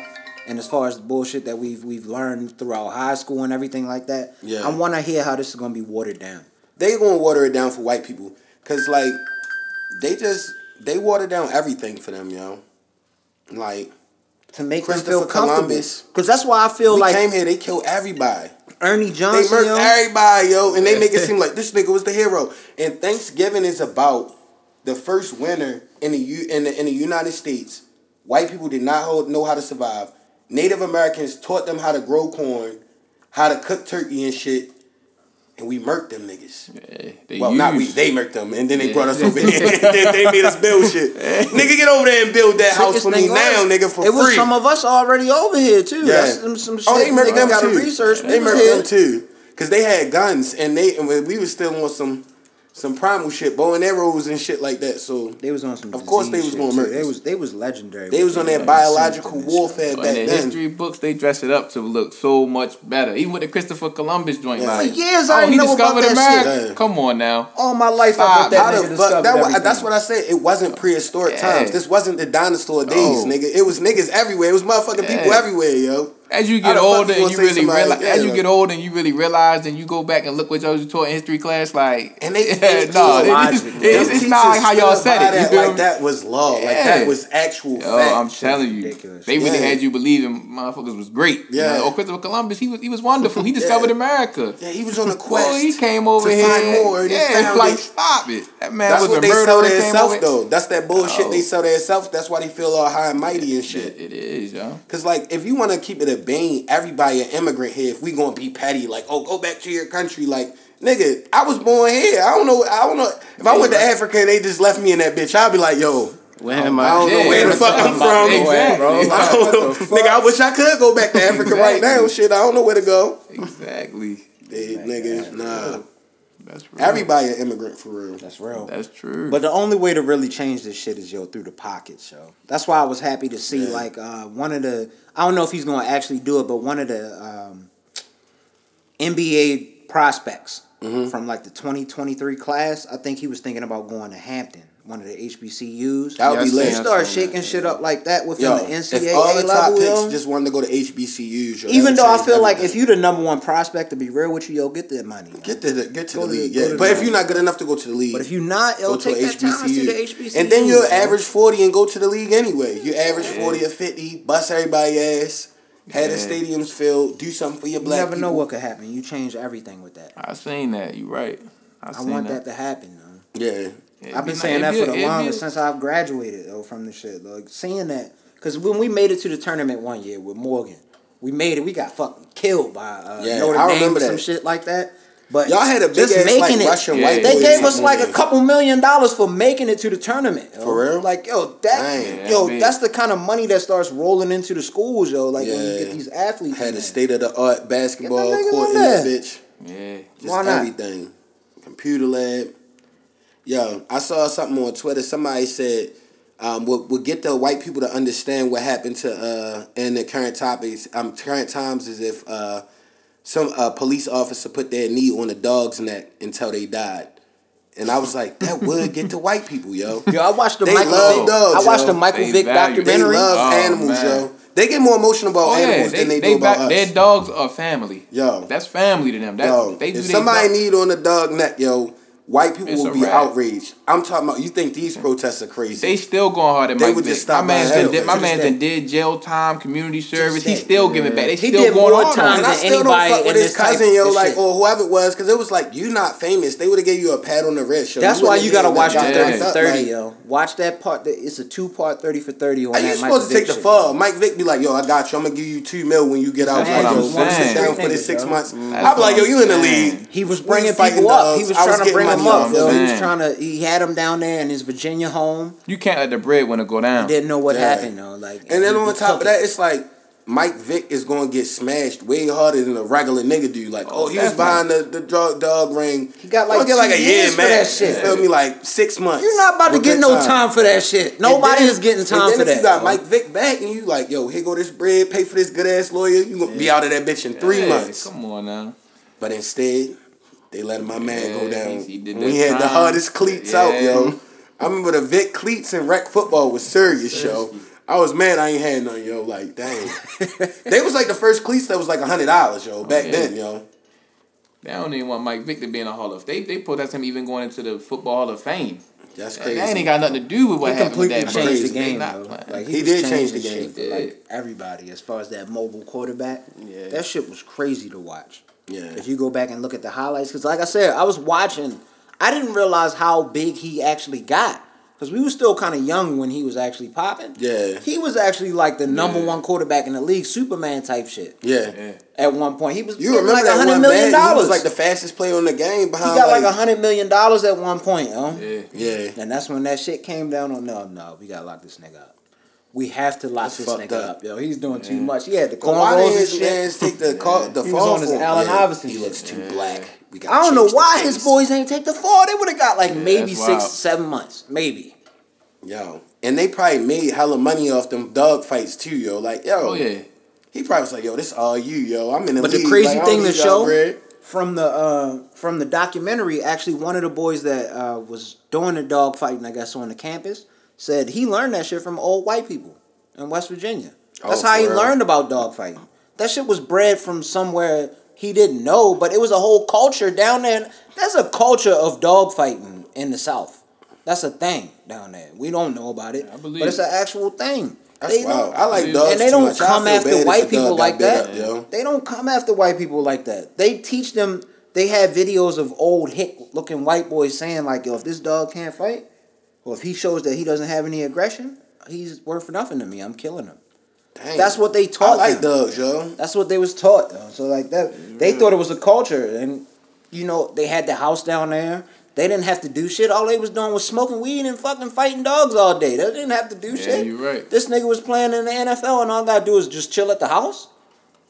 and as far as the bullshit that we've we've learned throughout high school and everything like that. Yeah. I want to hear how this is gonna be watered down. they gonna water it down for white people because like they just they watered down everything for them, yo. Like to make them feel comfortable. Columbus. Because that's why I feel we like came here, they killed everybody. Ernie They Johnson. murked yo, everybody, yo, and they make it seem [laughs] like this nigga was the hero. And Thanksgiving is about the first winter in the U in the in the United States. White people did not hold, know how to survive. Native Americans taught them how to grow corn, how to cook turkey and shit, and we murked them niggas. Yeah, they Well, not we, they murked them, and then they Yeah. brought us over here. they, [laughs] [laughs] they made us build shit. [laughs] nigga, get over there and build that house for me now, was, nigga, for it free. was some of us already over here too. Yeah. That's some, some shit Oh, they murked niggas them too. research. They We murked them too, cause they had guns and they and we was still on some some primal shit, bow and arrows and shit like that. So They was on some. Of course they was gonna shit, murk too. They was they was legendary. they was on the, that uh, biological symptoms and shit. warfare But back in the then. history books, they dress it up to look so much better. Even with the Christopher Columbus joint, Yeah. like For years, oh, I didn't he know about discovered that shit. America. Yeah. Come on now. All my life, Stop. I thought that How nigga the fuck? That, wa- everything. that's what I said. It wasn't prehistoric Yeah. times. This wasn't the dinosaur days, No. nigga. It was niggas everywhere. It was motherfucking people everywhere, yo. As you get older you and you really realize, yeah, as you like- get older and you really realize, and you go back and look what y'all was taught in history class, like, [laughs] And they- yeah, [laughs] they- no, it- it's, Them it's, it's not like how y'all said it. You That, feel like me? that was law. Like that was actual Yo, fact. I'm telling you, ridiculous. they really Yeah. had you believing motherfuckers was great. You Yeah. know, oh, Christopher Columbus, he was he was wonderful. He [laughs] discovered America. yeah, he was on a quest. Well, he came over here. find more. And he yeah, like it. stop it. That man That's was what a they sell murderer. to came themselves over- though. That's that bullshit Oh. they sell to themselves. That's why they feel all high and mighty and shit. It, it is, yo. Cause like if you want to keep it a bane, everybody an immigrant here. If we gonna be petty, like oh go back to your country, like nigga, I was born here. I don't know. I don't know if I went to Africa and they just left me in that bitch. I'd be like yo. Where am I? I don't know where the fuck I'm I'm from, to say, bro. I don't. [laughs] Nigga, I wish I could go back to Africa right now. Shit, I don't know where to go. Exactly. Hey, nigga, nah. That's real. Everybody an immigrant for real. That's real. That's true. But the only way to really change this shit is yo through the pockets, yo. That's why I was happy to see Yeah. like uh, one of the I don't know if he's gonna actually do it, but one of the um, NBA prospects Mm-hmm. from like the twenty twenty three class, I think he was thinking about going to Hampton, one of the HBCUs. That would Yeah, I be seen lit. They that. start shaking that, shit yeah. up like that within Yo, the if all the NCAA top level, picks yo. just wanted to go to HBCUs, yo, Even though I feel change like if everything. you the number one prospect, to be real with you, yo, get that money. yo. Get to the get to Go the league, go yeah. to But the if you're not good enough to go to the league, But if you're not, yo, go to take a that time to HBCU. the HBCU. and then you'll average forty and go to the league anyway. You average forty or fifty, bust everybody ass, had the stadiums filled, do something for your You black never know what could happen. You change everything with that. I've seen that. You're right. I, I seen want that to happen, though. Yeah, It'd I've been ni- saying that for the it'd longest since I've graduated though from the shit. Like seeing that, because when we made it to the tournament one year with Morgan, we made it. We got fucking killed by uh, Yeah, Notre I Dame remember or some that. shit like that. But y'all had a big just ass like making it- Russian Yeah. white. They gave us something like a couple million dollars for making it to the tournament. yo. For real? Like yo, that Dang. Yo, big. that's the kind of money that starts rolling into the schools, yo. Like when you get these athletes. Had a state of the art basketball Get them niggas court in in that bitch. Yeah. Just Why not? everything. Computer lab. Yo, I saw something on Twitter. Somebody said, um, we'll, we'll get the white people to understand what happened to uh in the current topics. Um, current times is if uh some uh, police officer put their knee on a dog's neck until they died. And I was like, that would get to white people, yo. [laughs] Yo, I watched the They Michael. love Vick, dogs, I watched yo. the Michael They Vick value- They documentary. love Oh, animals, man. yo. They get more emotional about Oh, yeah. animals They, than they, they do about us. their dogs are family. Yo. That's family to them. That, Yo, they do if they somebody dog- need on the dog neck, yo, white people It's will be wrap. outraged. I'm talking about. You think these protests are crazy? They still going hard at They Mike would Vick. just stop my man's by done hell. did, my man's day. done did jail time, community service. He's day. still giving back. They He still did going more on. time than I still don't anybody fuck with in his this cousin, yo, like shit. or whoever it was, because it was like you not famous. They would have gave you a pat on the wrist. Yo. That's why you gotta watch the thirty for thirty, like- yo. Watch that part. that- It's a two part thirty for thirty on Are that you supposed to take the fall? Mike Vick be like, yo, I got you. I'm gonna give you two mil when you get out. That's Like, yo, I'm sit down for the six months. I'll be like, yo, you in the I'm league. He was bringing people up. He was trying to getting bring my them up, yo. He was trying to. He had him down there in his Virginia home. You can't let the breadwinner go down. Didn't know what Yeah. happened though. Like, And then he- on top of that, it's like Mike Vick is gonna get smashed way harder than a regular nigga do. Like, oh, Oh, he was behind definitely. the, the drug dog ring. He got, like, oh, get like a year for man. that shit. You feel me? Like six months. You're not about to get no time for that shit. Nobody then- is getting time and then for if that. you got. Mike Vick back and you like, yo, here go this bread, pay for this good ass lawyer, you gonna be out of that bitch in three Hey, months. Come on now. But instead, they let my man go down. he- he we that had the time. hardest cleats out, yo. I remember the Vick cleats in rec football was serious, yo. I was mad I ain't had none, yo. Like, dang. [laughs] they was like the first cleats that was like a hundred dollars, yo, back yeah. then, yo. They don't even want Mike Vick to be in the Hall of Fame. They they protest him even going into the Football Hall of Fame. That's That crazy. ain't got nothing to do with what He happened with completely that changed the game, not though. Like, He was did change the game. for like everybody as far as that mobile quarterback. Yeah. That shit was crazy to watch. Yeah. If you go back and look at the highlights, because like I said, I was watching. I didn't realize how big he actually got. Because we were still kind of young when he was actually popping. Yeah. He was actually like the number Yeah. one quarterback in the league, Superman type shit. Yeah. Yeah. At one point, he was You remember like that hundred one million man? He was like the fastest player in the game behind. he got like a like hundred million dollars at one point, yo. Yeah. Yeah. And that's when that shit came down on no, no, we gotta lock this nigga up. We have to lock That's this nigga up. up. yo. He's doing too much. He had the But why cornrows and his shit. take the call, the He was on his for? Allen Yeah. Iverson He looks too black. We gotta I don't know why his boys ain't take the fall. They would have got like maybe six, wild. seven months, maybe. Yo, and they probably made hella money off them dog fights too, yo. Like, yo, Oh yeah. he probably was like, yo, this all you, yo. I'm in the But the crazy like, thing to show- bread. From the uh, from the documentary, actually, one of the boys that uh, was doing the dog fighting, I guess, on the campus, said he learned that shit from old white people in West Virginia. Oh, That's Oh, how he real? learned about dogfighting. That shit was bred from somewhere he didn't know, but it was a whole culture down there. There's a culture of dogfighting in the South. That's a thing down there. We don't know about it, I believe but it's it. an actual thing. That's They wild. I like dogs and they don't much. Come after white people like that. up. They don't come after white people like that. They teach them. They have videos of old hick looking white boys saying like, "Yo, if this dog can't fight, or if he shows that he doesn't have any aggression, he's worth nothing to me. I'm killing him." Dang. That's what they taught. I like them. dogs, yo. That's what they was taught though. So like that, they thought it was a culture, and you know they had the house down there. They didn't have to do shit. All they was doing was smoking weed and fucking fighting dogs all day. They didn't have to do Yeah, shit. you're right. This nigga was playing in the NFL, and all I gotta do is just chill at the house.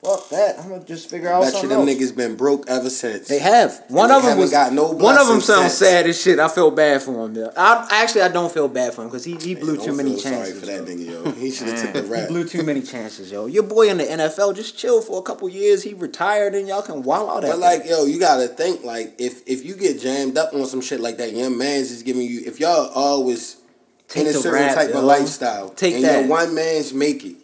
Fuck that. I'm gonna just figure out Bet you something them else. niggas been broke ever since. They have. One they of them was got no one of them blessings sounds sad as shit. I feel bad for him. Yeah. I actually I don't feel bad for him because he, he blew Don't too many feel chances. Sorry for that yo. nigga, yo. [laughs] He should have took the He rap. blew too many chances, yo. Your boy in the NFL just chill for a couple years. He retired, and y'all can wild out. That. But after like, that. yo, you gotta think like if if you get jammed up on some shit like that, young man's is giving you. If y'all always Take in a certain rap, type yo. of lifestyle, Take and that. your one man's make it.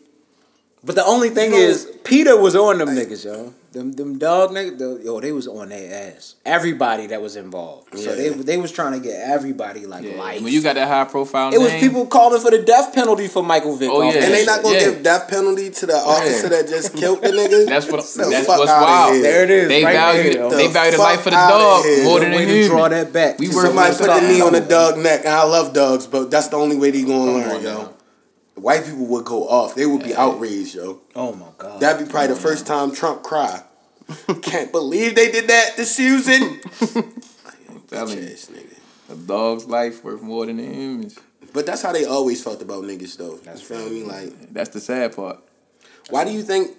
But the only thing You know- is, Peter was on them niggas, yo. Them them dog niggas, the, yo, they was on their ass. Everybody that was involved. Yeah. So they they was trying to get everybody like Yeah. life. When you got that high profile it was people calling for the death penalty for Michael Vick. Oh, yeah. And they not gonna Yeah. give death penalty to the officer that just killed the nigga. [laughs] That's what. The that's fuck what's wild. here. There it is, They right value. there, the- they The value the life of the dog here. more The than way the to draw that back. We to Somebody put the knee on the dog neck, and I love dogs, but that's the only way they gonna Come learn, yo. White people would go off. They would be outraged, yo. Oh my god. That'd be probably the mm. first time Trump cry. Can't believe they did that to Susan. [laughs] telling you. Nigga. A dog's life worth more than the humans. But that's how they always felt about niggas, though. you feel me? Like, That's the sad part. why do you think?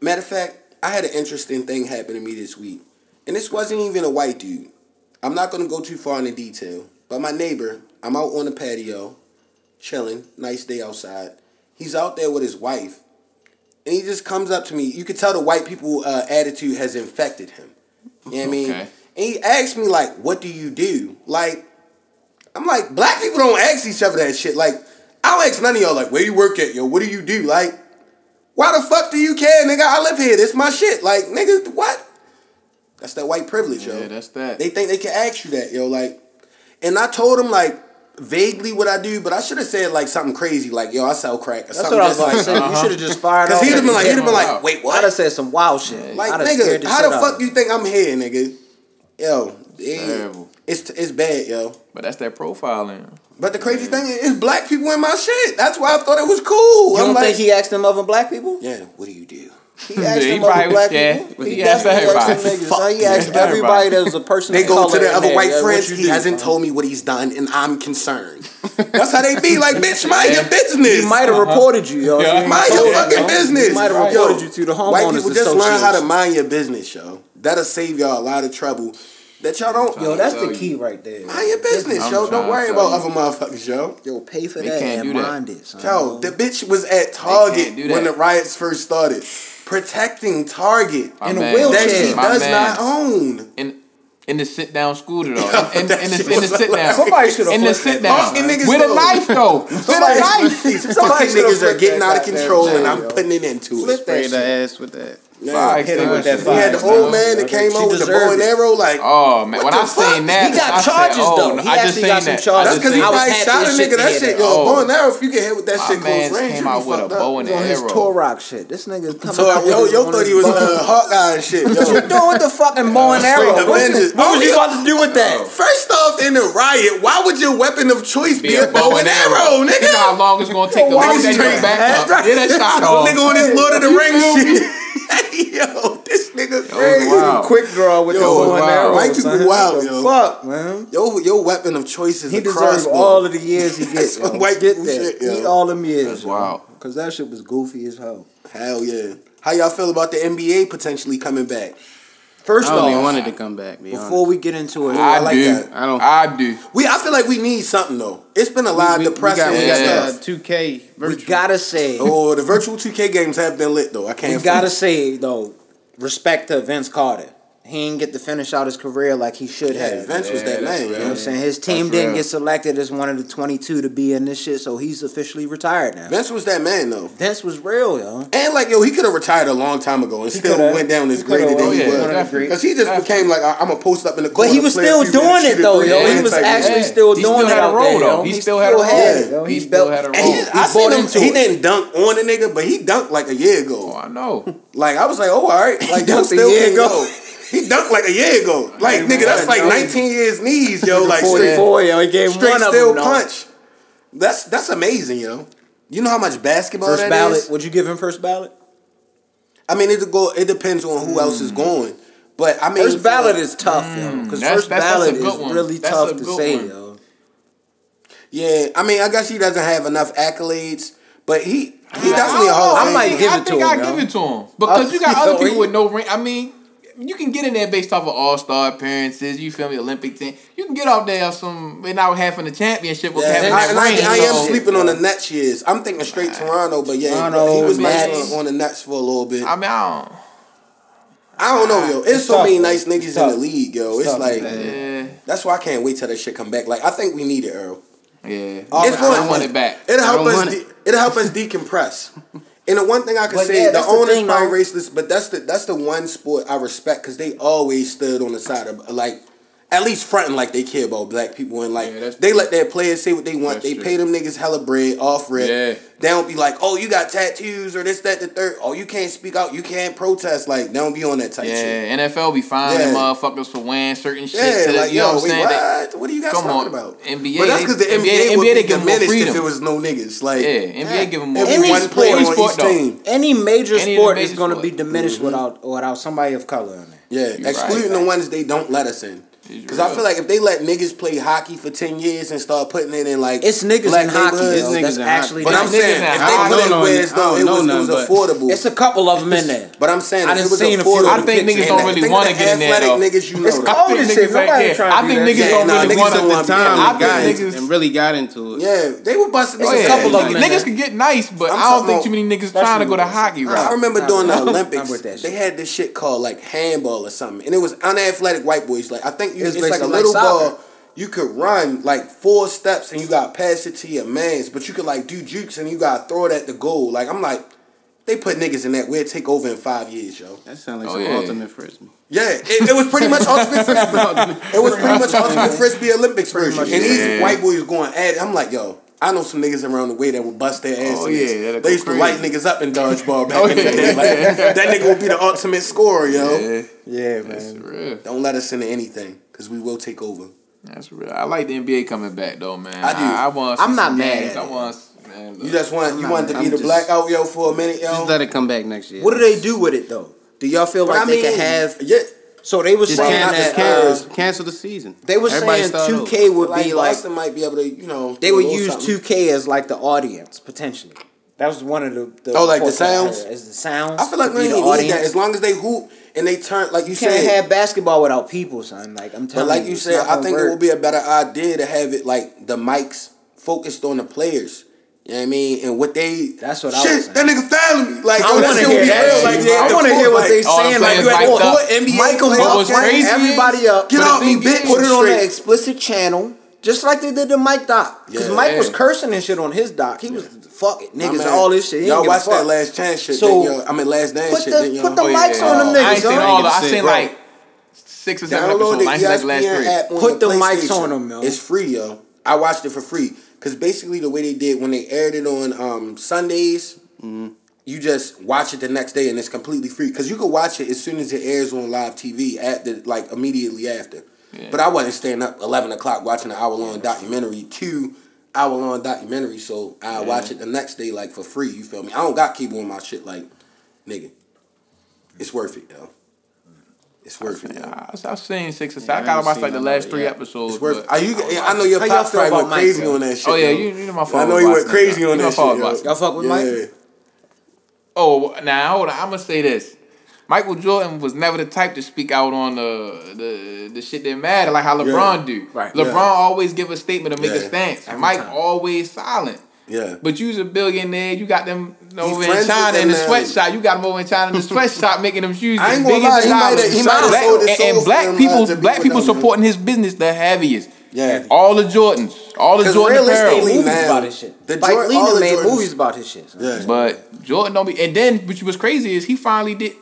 Matter of fact, I had an interesting thing happen to me this week, and this wasn't even a white dude. I'm not gonna go too far into detail, but my neighbor, I'm out on the patio, chilling, nice day outside. He's out there with his wife, and he just comes up to me. You could tell the white people uh, attitude has infected him. You know what I mean? Okay. And he asked me like, "What do you do?" Like, I'm like, black people don't ask each other that shit. Like, I don't ask none of y'all like, "Where you work at, yo? What do you do?" Like, why the fuck do you care, nigga? I live here. This my shit. Like, nigga, what? That's that white privilege, yo. Yeah, that's that. They think they can ask you that, yo. Like, and I told him like vaguely what I do, but I should have said like something crazy, like, "Yo, I sell crack." Or That's something what I was just about to like, say. You Uh-huh. should have just fired Cause he'd have been like, the he'd have been get. like, wait, I'd have said some wild shit. Like, I'd have scared nigga, how the fuck of you think I'm here, nigga? Yo, it- Terrible. it's it's bad, yo. But that's that profiling. But the crazy thing is, black people in my shit. That's why I thought it was cool. You I'm don't like, think he asked them other black people? yeah, what do you do? He Yeah, [laughs] asked he them other black yeah, people. He he asked definitely asked them everybody. niggas. So he Fuck, asked yeah. everybody that was a person. They of go color to their other white yeah, friends. He do, hasn't son? told me what he's done, and I'm concerned. [laughs] That's how they be. Like, bitch, mind your business. He might have uh-huh. reported you, yo. if Yeah. Mind your him, fucking yo. business. He might have Yo, reported you to the homeowners White people just learn how to mind your business, yo. That'll save y'all a lot of trouble. That y'all don't. Yo, that's tell the you. key right there. mind your business, I'm yo. Don't worry about other motherfuckers, yo. Yo, pay for They that and mind it. Yo, the bitch was at Target when the riots first started, protecting Target My In a wheelchair. that she my does man not own. in in the sit down scooter though. [laughs] In, in, that in, the, in the sit down. Somebody should have in the sit down Fucking niggas with a knife though. [laughs] With a knife. These [laughs] fucking niggas are getting out of control, and I'm putting it into it. Spray the ass with that. Nah, hit him with that five. We had the old man that came over with the bow and arrow. Like, oh man, when I seen that, he got charges oh, though. He actually got some charges. That's because he probably shot a nigga. That shit, yo, oh. bow and arrow. If you get hit with that shit close range, you be fucked up. arrow. his Torok shit, this nigga coming out. Yo, yo, thought he was a Hawkeye and shit. What you doing with the fucking bow and arrow? What was you about to do with that? [laughs] First off, in the riot, why would your weapon of choice be a bow and arrow, nigga? You know how long it's gonna take the nigga to [laughs] back up? Get that shot [laughs] off, nigga, on this Lord of the Rings shit. [laughs] yo, this nigga crazy. Wow. Quick draw with yo, the bow and arrow. White people wild, yo. Fuck, man. Yo, your weapon of choice is he a deserves all of the years he [laughs] gets. white get that. Shit, yo. Eat all them years. That's wow. Because that shit was goofy as hell. Hell yeah. How y'all feel about the NBA potentially coming back? First I off, wanted to come back. Be before honest. we get into it, I, I like do. That. I don't. I do. We. I feel like we need something though. It's been a lot of depressing. We got two K. We gotta say. [laughs] oh, the virtual two K games have been lit though. I can't. We gotta say though. Respect to Vince Carter he didn't get to finish out his career like he should yeah, have. Vince yeah, was that man. You know what I'm saying? His team that's didn't real. get selected as one of the 22 to be in this shit, so he's officially retired now. Vince was that man though. Vince was real, yo. And like yo, he could have retired a long time ago and he still could've. went down as greater than he oh, yeah, was. Because he just became like I'm gonna post up in the corner. But he was still doing it though, yo. He was actually still doing it out there, yo. He still had a role though. He still had a role. I seen him. He didn't dunk on a nigga, but he dunked like a year ago. Oh, I know. Like I was like, oh all right, like [laughs] dunked a year ago. He dunked like a year ago. Like nigga, that's like 19 years knees, yo. Like straight, four. He straight still punch. That's that's amazing, yo. You know how much basketball first ballot? Is? Would you give him first ballot? I mean, it go. It depends on who mm. else is hmm. going. But I mean, first ballot like, is tough, mm, yo. Hmm, because first that's, ballot that's is one. really that's tough to say, one. yo. Yeah, I mean, I guess he doesn't have enough accolades, but he he I, definitely Hall I, I might give it to him. I think I give it to him because uh, you got [laughs] other people with no ring. I mean, you can get in there based off of all star appearances. You feel me? Olympic team. You can get off there some without having a championship. With yeah, I, I, range, I, I, am sleeping on the Nets years. I'm thinking straight right. Toronto, but yeah, Toronto, he was nice on the Nets for a little bit. I mean, I don't. I don't know, yo. It's, it's so tough. many nice niggas in the league, yo. It's, it's like that's why I can't wait till that shit come back. Like I think we need it, Earl. Yeah, it's it's I want it back. It'll help us. De- it'll help us decompress. And the one thing I can but say, yeah, the owners the thing, probably racist, but that's the that's the one sport I respect because they always stood on the side of like at least fronting like they care about black people and like yeah, they let their players say what they want. They true. pay them niggas hella bread off red. Yeah. They don't be like, oh, you got tattoos or this, that, the third. Oh, you can't speak out, you can't protest. Like they don't be on that type. Yeah, shit. NFL be fine yeah. motherfuckers for wearing certain shit. Yeah, like you yo, know what, wait, I'm saying? what? What are you guys talking on, about? NBA, but that's because the NBA, NBA, NBA would they give more freedom. if it was no niggas. Like yeah, NBA give them more. Any one sport, sport team. any major any sport major is going to be diminished mm-hmm. without without somebody of color in it. Yeah, excluding the ones they don't let us in. Because I feel like if they let niggas play hockey for ten years and start putting it in like it's niggas in hockey, though, it's niggas that's in actually. Hockey. But I'm saying if they put it where it's though, it was, none, it was affordable. It's a couple of them in there. But I'm saying I it was affordable. I think niggas don't really want to get in there. Though. Niggas, you know, it's cold as shit. Nobody trying to I think niggas don't really want to get in I think niggas and really got into it. Yeah, they were busting a couple of them. Niggas could get nice, but I don't think too many niggas trying to go to hockey. Right? I remember during the [laughs] Olympics, they had this shit called like handball or something, and it was unathletic white boys. Like I think it's, it's like a little like ball. You could run like four steps and you got to pass it to your mans, but you could like do jukes and you got to throw it at the goal. Like I'm like, they put niggas in that. We'll take over in five years, yo. That sounds like oh, some yeah, ultimate yeah. frisbee. Yeah, it, it, was pretty much [laughs] ultimate frisbee. it was pretty much ultimate frisbee Olympics version. And yeah. these white boys going at it. I'm like, yo, I know some niggas around the way that would bust their asses. Oh, yeah, they used crazy. to light niggas up in dodgeball back [laughs] oh, in the day. Like, [laughs] that nigga would be the ultimate scorer, yo. Yeah, yeah man. Don't let us into anything because we will take over. That's real. I like the NBA coming back though, man. I do. I, I want. I'm not games. mad. I want. Man, you just want you want to be the blackout yo for a minute yo. Just let it come back next year. What do they do with it though? Do y'all feel but like I they mean, can have? Yeah, so they were saying can, that, cancel, uh, cancel the season. They were Everybody saying two K would like, be like Boston might be able to you know they would use two K as like the audience potentially. That was one of the, the oh like the sounds as the sounds. I feel like we need that as long as they hoop and they turn like you, you can't said, have basketball without people, son. Like I'm telling but like you, you said, I think work. it would be a better idea to have it like the mics focused on the players you know what I mean? And what they that's what shit, I was saying. that nigga found me. Like I want to hear. Like, I want to hear what they saying. Like you had the NBA Michael was crazy. everybody up. Get off me, bitch. Put it on an explicit channel. Just like they did the Mike doc, because yeah, Mike man. was cursing and shit on his doc. He yeah. was fuck it, niggas, nah, all this shit. Y'all watch that last chance shit. So yo, I mean last dance shit. The, yo, put the mics on them niggas. I seen all. I seen like six or seven episodes. Last three. Put the mics on them, yo. It's free, yo. I watched it for free because basically the way they did when they aired it on um, Sundays, Mm-hmm. you just watch it the next day and it's completely free because you could watch it as soon as it airs on live TV at the like immediately after. But I wasn't staying up eleven o'clock watching an hour long documentary, two hour long documentary, so I watch it the next day like for free. You feel me? I don't got cable on my shit, like nigga. It's worth it, yo. It's worth it, yo. I, I've seen six or Yeah, seven. I I gotta haven't watch seen like the last three yet. episodes. It's worth. Are you? I know your How y'all pops feel probably about went Mike, crazy yo? on that shit. Oh yeah, yo. you, you know my fault. I know he went crazy on that shit. Y'all fuck with Mike? Oh, now hold on. I'm gonna say this. Michael Jordan was never the type to speak out on the the, the shit that matter, like how LeBron do. Right. LeBron Yeah. always give a statement to make Yeah. a stance. Every Mike time. always silent. Yeah. But you's a billionaire. You got them over in China in the now. sweatshop. You got them over in China in the sweatshop making them shoes. I ain't getting gonna lie, he might have- he might have Black- sold his and, soul and for black them, people, black people supporting his business the heaviest. Yeah. All the Jordans, all the 'Cause Jordan apparel. realistically, movies now, about his shit. the Spike Jor- Lee the made Jordans- movies about his shit. son. Yeah. But Jordan don't be. And then, what was crazy is he finally did.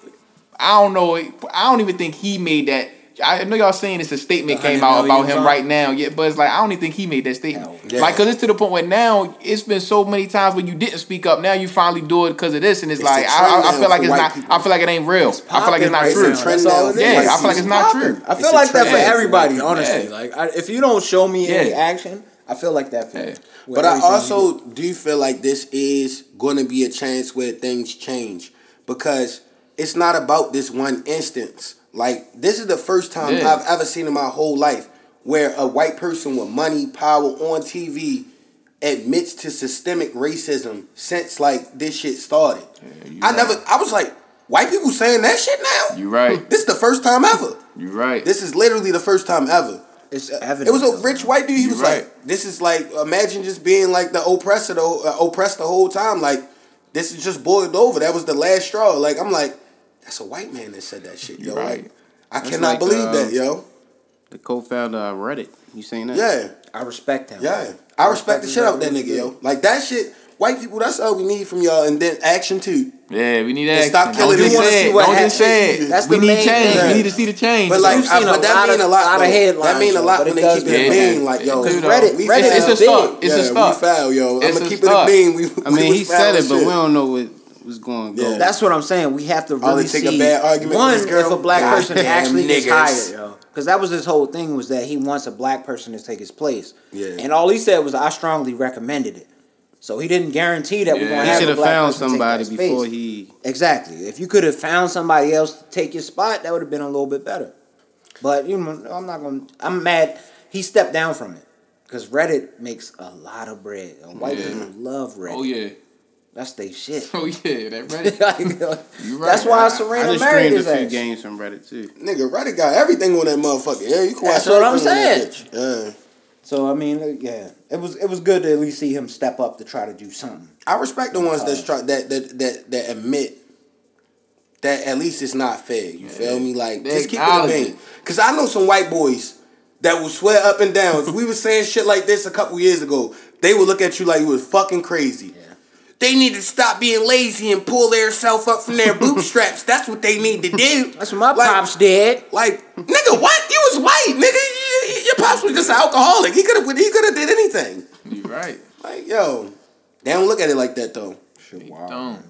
I don't know. I don't even think he made that. I know y'all saying it's a statement came out about him right now. Yeah, but it's like I don't even think he made that statement. Yeah. Like, cause it's to the point where now it's been so many times when you didn't speak up. Now you finally do it because of this, and it's, It's like I, I, I feel like it's not. people. I feel like it ain't real. I feel like it's not true. right now. trend That's all now it for is. Yeah, I feel like it's not true. I feel like that for for everybody, honestly. Yeah. Like, I, if you don't show me any action, I feel like that for Yeah. But I also do. do feel like this is going to be a chance where things change because it's not about this one instance. Like this is the first time Yeah. I've ever seen in my whole life where a white person with money, power on TV admits to systemic racism since like this shit started. you I right. never I was like, white people saying that shit now? You right. [laughs] This is the first time ever. You right. This is literally the first time ever. It's evident. It was a rich white dude. He You was right. like, "This is like imagine just being like the oppressor, the uh, oppressed the whole time. Like this is just boiled over. That was the last straw. Like I'm like, that's a white man that said that shit, yo. You right. Like, I That's cannot like, believe uh, that, yo. The co-founder of Reddit. You seen that? Yeah, I respect him. yeah. I respect the shit out that nigga, yo. Like that shit. White people, that's all we need from y'all, and then action too. Yeah, we need And action. stop Don't killing just these- say it. what Don't just say happens. it. That's we the need change. thing. We need to see the change. But like, I, but that lot mean of- a lot. lot of headlines, That mean a lot but when they keep it a get Like yo, Because Reddit- Reddit is It's a big. start. It's yeah, a start. We foul, yo. It's I'm a gonna keep it a start. [laughs] I mean, he said it, but we don't know what was going to go. Yeah. That's what I'm saying. We have to really they take a see bad argument one this girl? if a black God person damn actually gets hired, yo. Because that was his whole thing was that he wants a black person to take his place. Yeah. And all he said was, "I strongly recommended it." So he didn't guarantee that we're going to He have should a have black found person take somebody that space. before he. Exactly. If you could have found somebody else to take your spot, that would have been a little bit better. But you know, I'm not going. to I'm mad. He stepped down from it because Reddit makes a lot of bread. And White Yeah. people love Reddit. Oh yeah. That's their shit. [laughs] Oh yeah. That [laughs] ready. Like, You right. That's why I Serena just married streamed a few ass. games from Reddit too. Nigga, Reddit got everything on that motherfucker. Yeah, you can watch That's what I'm that saying. bitch. Yeah. So I mean, uh, yeah, it was it was good to at least see him step up to try to do something. I respect the ones that try that that that that admit that at least it's not fair. You feel me? Like They just keep it a acknowledge bean. Cause I know some white boys that will swear up and down. if we were saying shit like this a couple years ago, they would look at you like you was fucking crazy. They need to stop being lazy and pull themselves up from their [laughs] bootstraps. That's what they need to do. That's what my Like- pops did. Like, nigga, what? You was white, nigga. You- you- Your pops was just an alcoholic. He could have. He could have did anything. You right. Like, yo, they don't look at it like that though. Shit, Don't.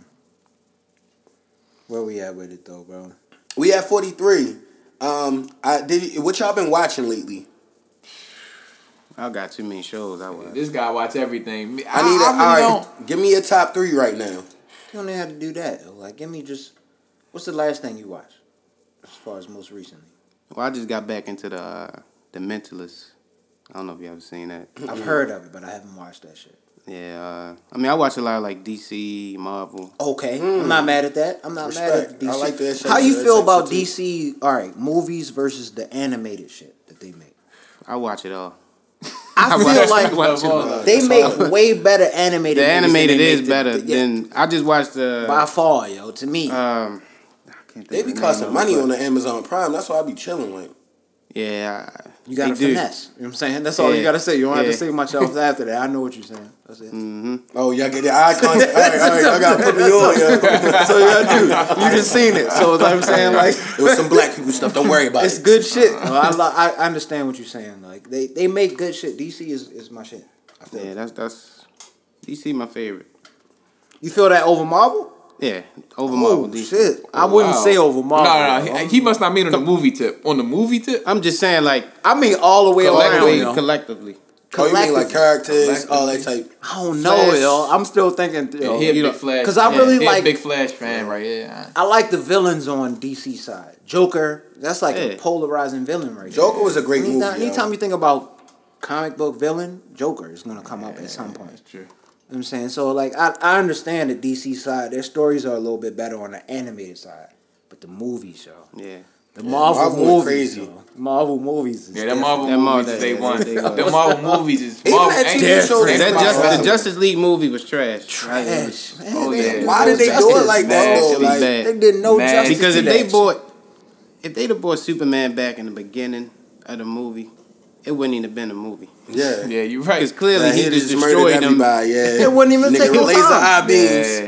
Where we at with it though, bro? We at forty three. Um, I did. What y'all been watching lately? I got too many shows. I watch. This guy watch everything. I, I need. a, I really all right, don't. give me a top three right now. You don't even have to do that. Like, give me just what's the last thing you watched, as far as most recently. Well, I just got back into the uh, the Mentalist. I don't know if you ever seen that. [clears throat] I've heard of it, but I haven't watched that shit. Yeah, uh, I mean, I watch a lot of like DC, Marvel. Okay, I'm not mad at that. I'm not mad at DC. I like that shit. How you feel about DC? All right, movies versus the animated shit that they make. I watch it all. I watch- feel like I watch it they make way better animated. The movies than animated they is make better the, yeah, than I just watched the. by far, yo. To me, Um, I can't think They be costing money on the Amazon Prime. That's why I be chilling. Like, Yeah, I- You got to finesse. You know what I'm saying? That's all you got to say. You don't have to say much else after that. I know what you're saying. That's it. Mm-hmm. Oh, y'all get the eye contact. All right, all right, y'all gotta put me on. Yo. [laughs] so yeah, dude, you just seen it. So I'm saying like It was some black people stuff. Don't worry about it's it. It's good shit. No, I, li- I I understand what you're saying. Like they, they make good shit. DC is, is my shit. I. Yeah, that's that's DC my favorite. You feel that over Marvel? Yeah, over oh, Marvel. Oh DC. shit! I wouldn't Wow. say over Marvel. No, no, no. He, he must not mean on the movie tip. On the movie tip, I'm just saying, like I mean all the way around. collectively, yo. collectively. Oh, you mean like characters, all that type. I don't know, Flash. yo. I'm still thinking. Yo, he a you big know, Flash. 'cause I fan. really He a like- big Flash fan right Yeah, I like the villains on DC side. Joker, that's like a polarizing villain right Joker was a great anytime, movie. yo. Anytime you think about comic book villain, Joker is gonna come up at some point. That's true. You know what I'm saying? So like I, I understand the DC side, their stories are a little bit better on the animated side. But the movies, yo. Yeah. The Marvel, Marvel movies, crazy. yo. Marvel movies. Is Yeah, the Marvel That movies, Marvel- they yeah, won. The Marvel movies is Even Marvel. that ain't TV different. show That That's just, the Justice League movie was trash. trash. Man, Oh, they- yeah. Why did they do it like that? Though? Like, bad. They did no Mad. justice Because if they bought, if they'd have bought Superman back in the beginning of the movie, it wouldn't even have been a movie. yeah. Yeah, you're right. Because clearly Like, he he just just destroyed them. everybody. Yeah, It wouldn't even Nigga take with no laser time. eye beams,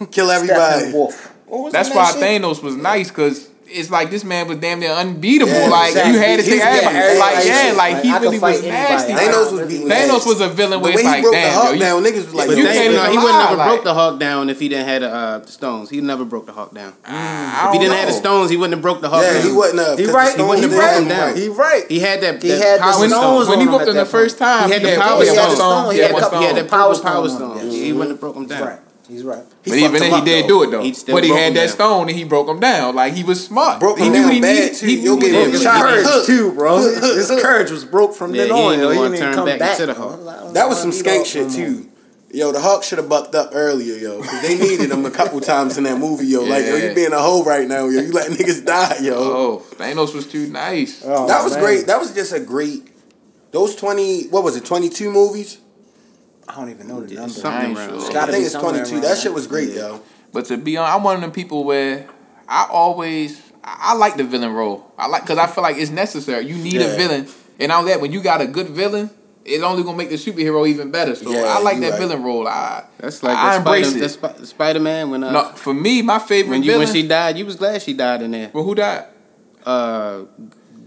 Yeah. kill everybody. What That's why? Thanos was nice because it's like this man was damn near unbeatable. Yeah, like exactly. you had to take everybody. getting Like yeah, like Like, he I really was nasty. Thanos was beating Thanos was a villain where it's he like broke the damn, Hulk yo, you- down, niggas was like, You can't no, he would lie, never like- broke the Hulk down if he didn't have the, uh, stones. He never broke the Hulk down. I If he don't didn't have the stones, he wouldn't have broke the Hulk yeah, down. he wasn't. Uh, He 'cause right. He wouldn't have have broken him down. right. He right. He had that, He had the power stones stone. when he on him whooped him the first time, He had the power stone. one. He Yeah, had a one couple- He had stone. that Power power, Stone power on stone. him, He wouldn't have broke him He's down. Right. He's right. He But even fucked then, he up, did though. do it though. He still But he had that down. stone and he broke him down. Like he was smart. Broke he knew he bad, needed. too. He You'll get what him he with courage. Courage too, bro. [laughs] His courage was broke from Yeah, then he on. ain't yo. even He wanna didn't turn come back back into the yo. Hulk. That was some be skank shit mm-hmm. too. Yo, the Hawk should have bucked up earlier, yo. 'cause they needed him a couple [laughs] times in that movie, yo. Like, yo, Yeah. you being a hoe right now, yo. You letting niggas die, yo. Oh, Thanos was too nice. Oh, that was man. great. That was just a great. Those twenty, what was it? Twenty two movies. I don't even know the Yeah, number. something I ain't around sure. there. I think it's twenty two. That shit was great, yo. But to be honest, I'm one of them people where I always I I like the villain role. I like because I feel like it's necessary. You need Yeah. a villain, and all that when you got a good villain, it's only gonna make the superhero even better. So Yeah, I like that right. villain role. I That's like I embrace Spider, it. the Sp- Spider Man when uh, no, for me, my favorite when you villain. when she died, you was glad she died in there. well, who died? Uh,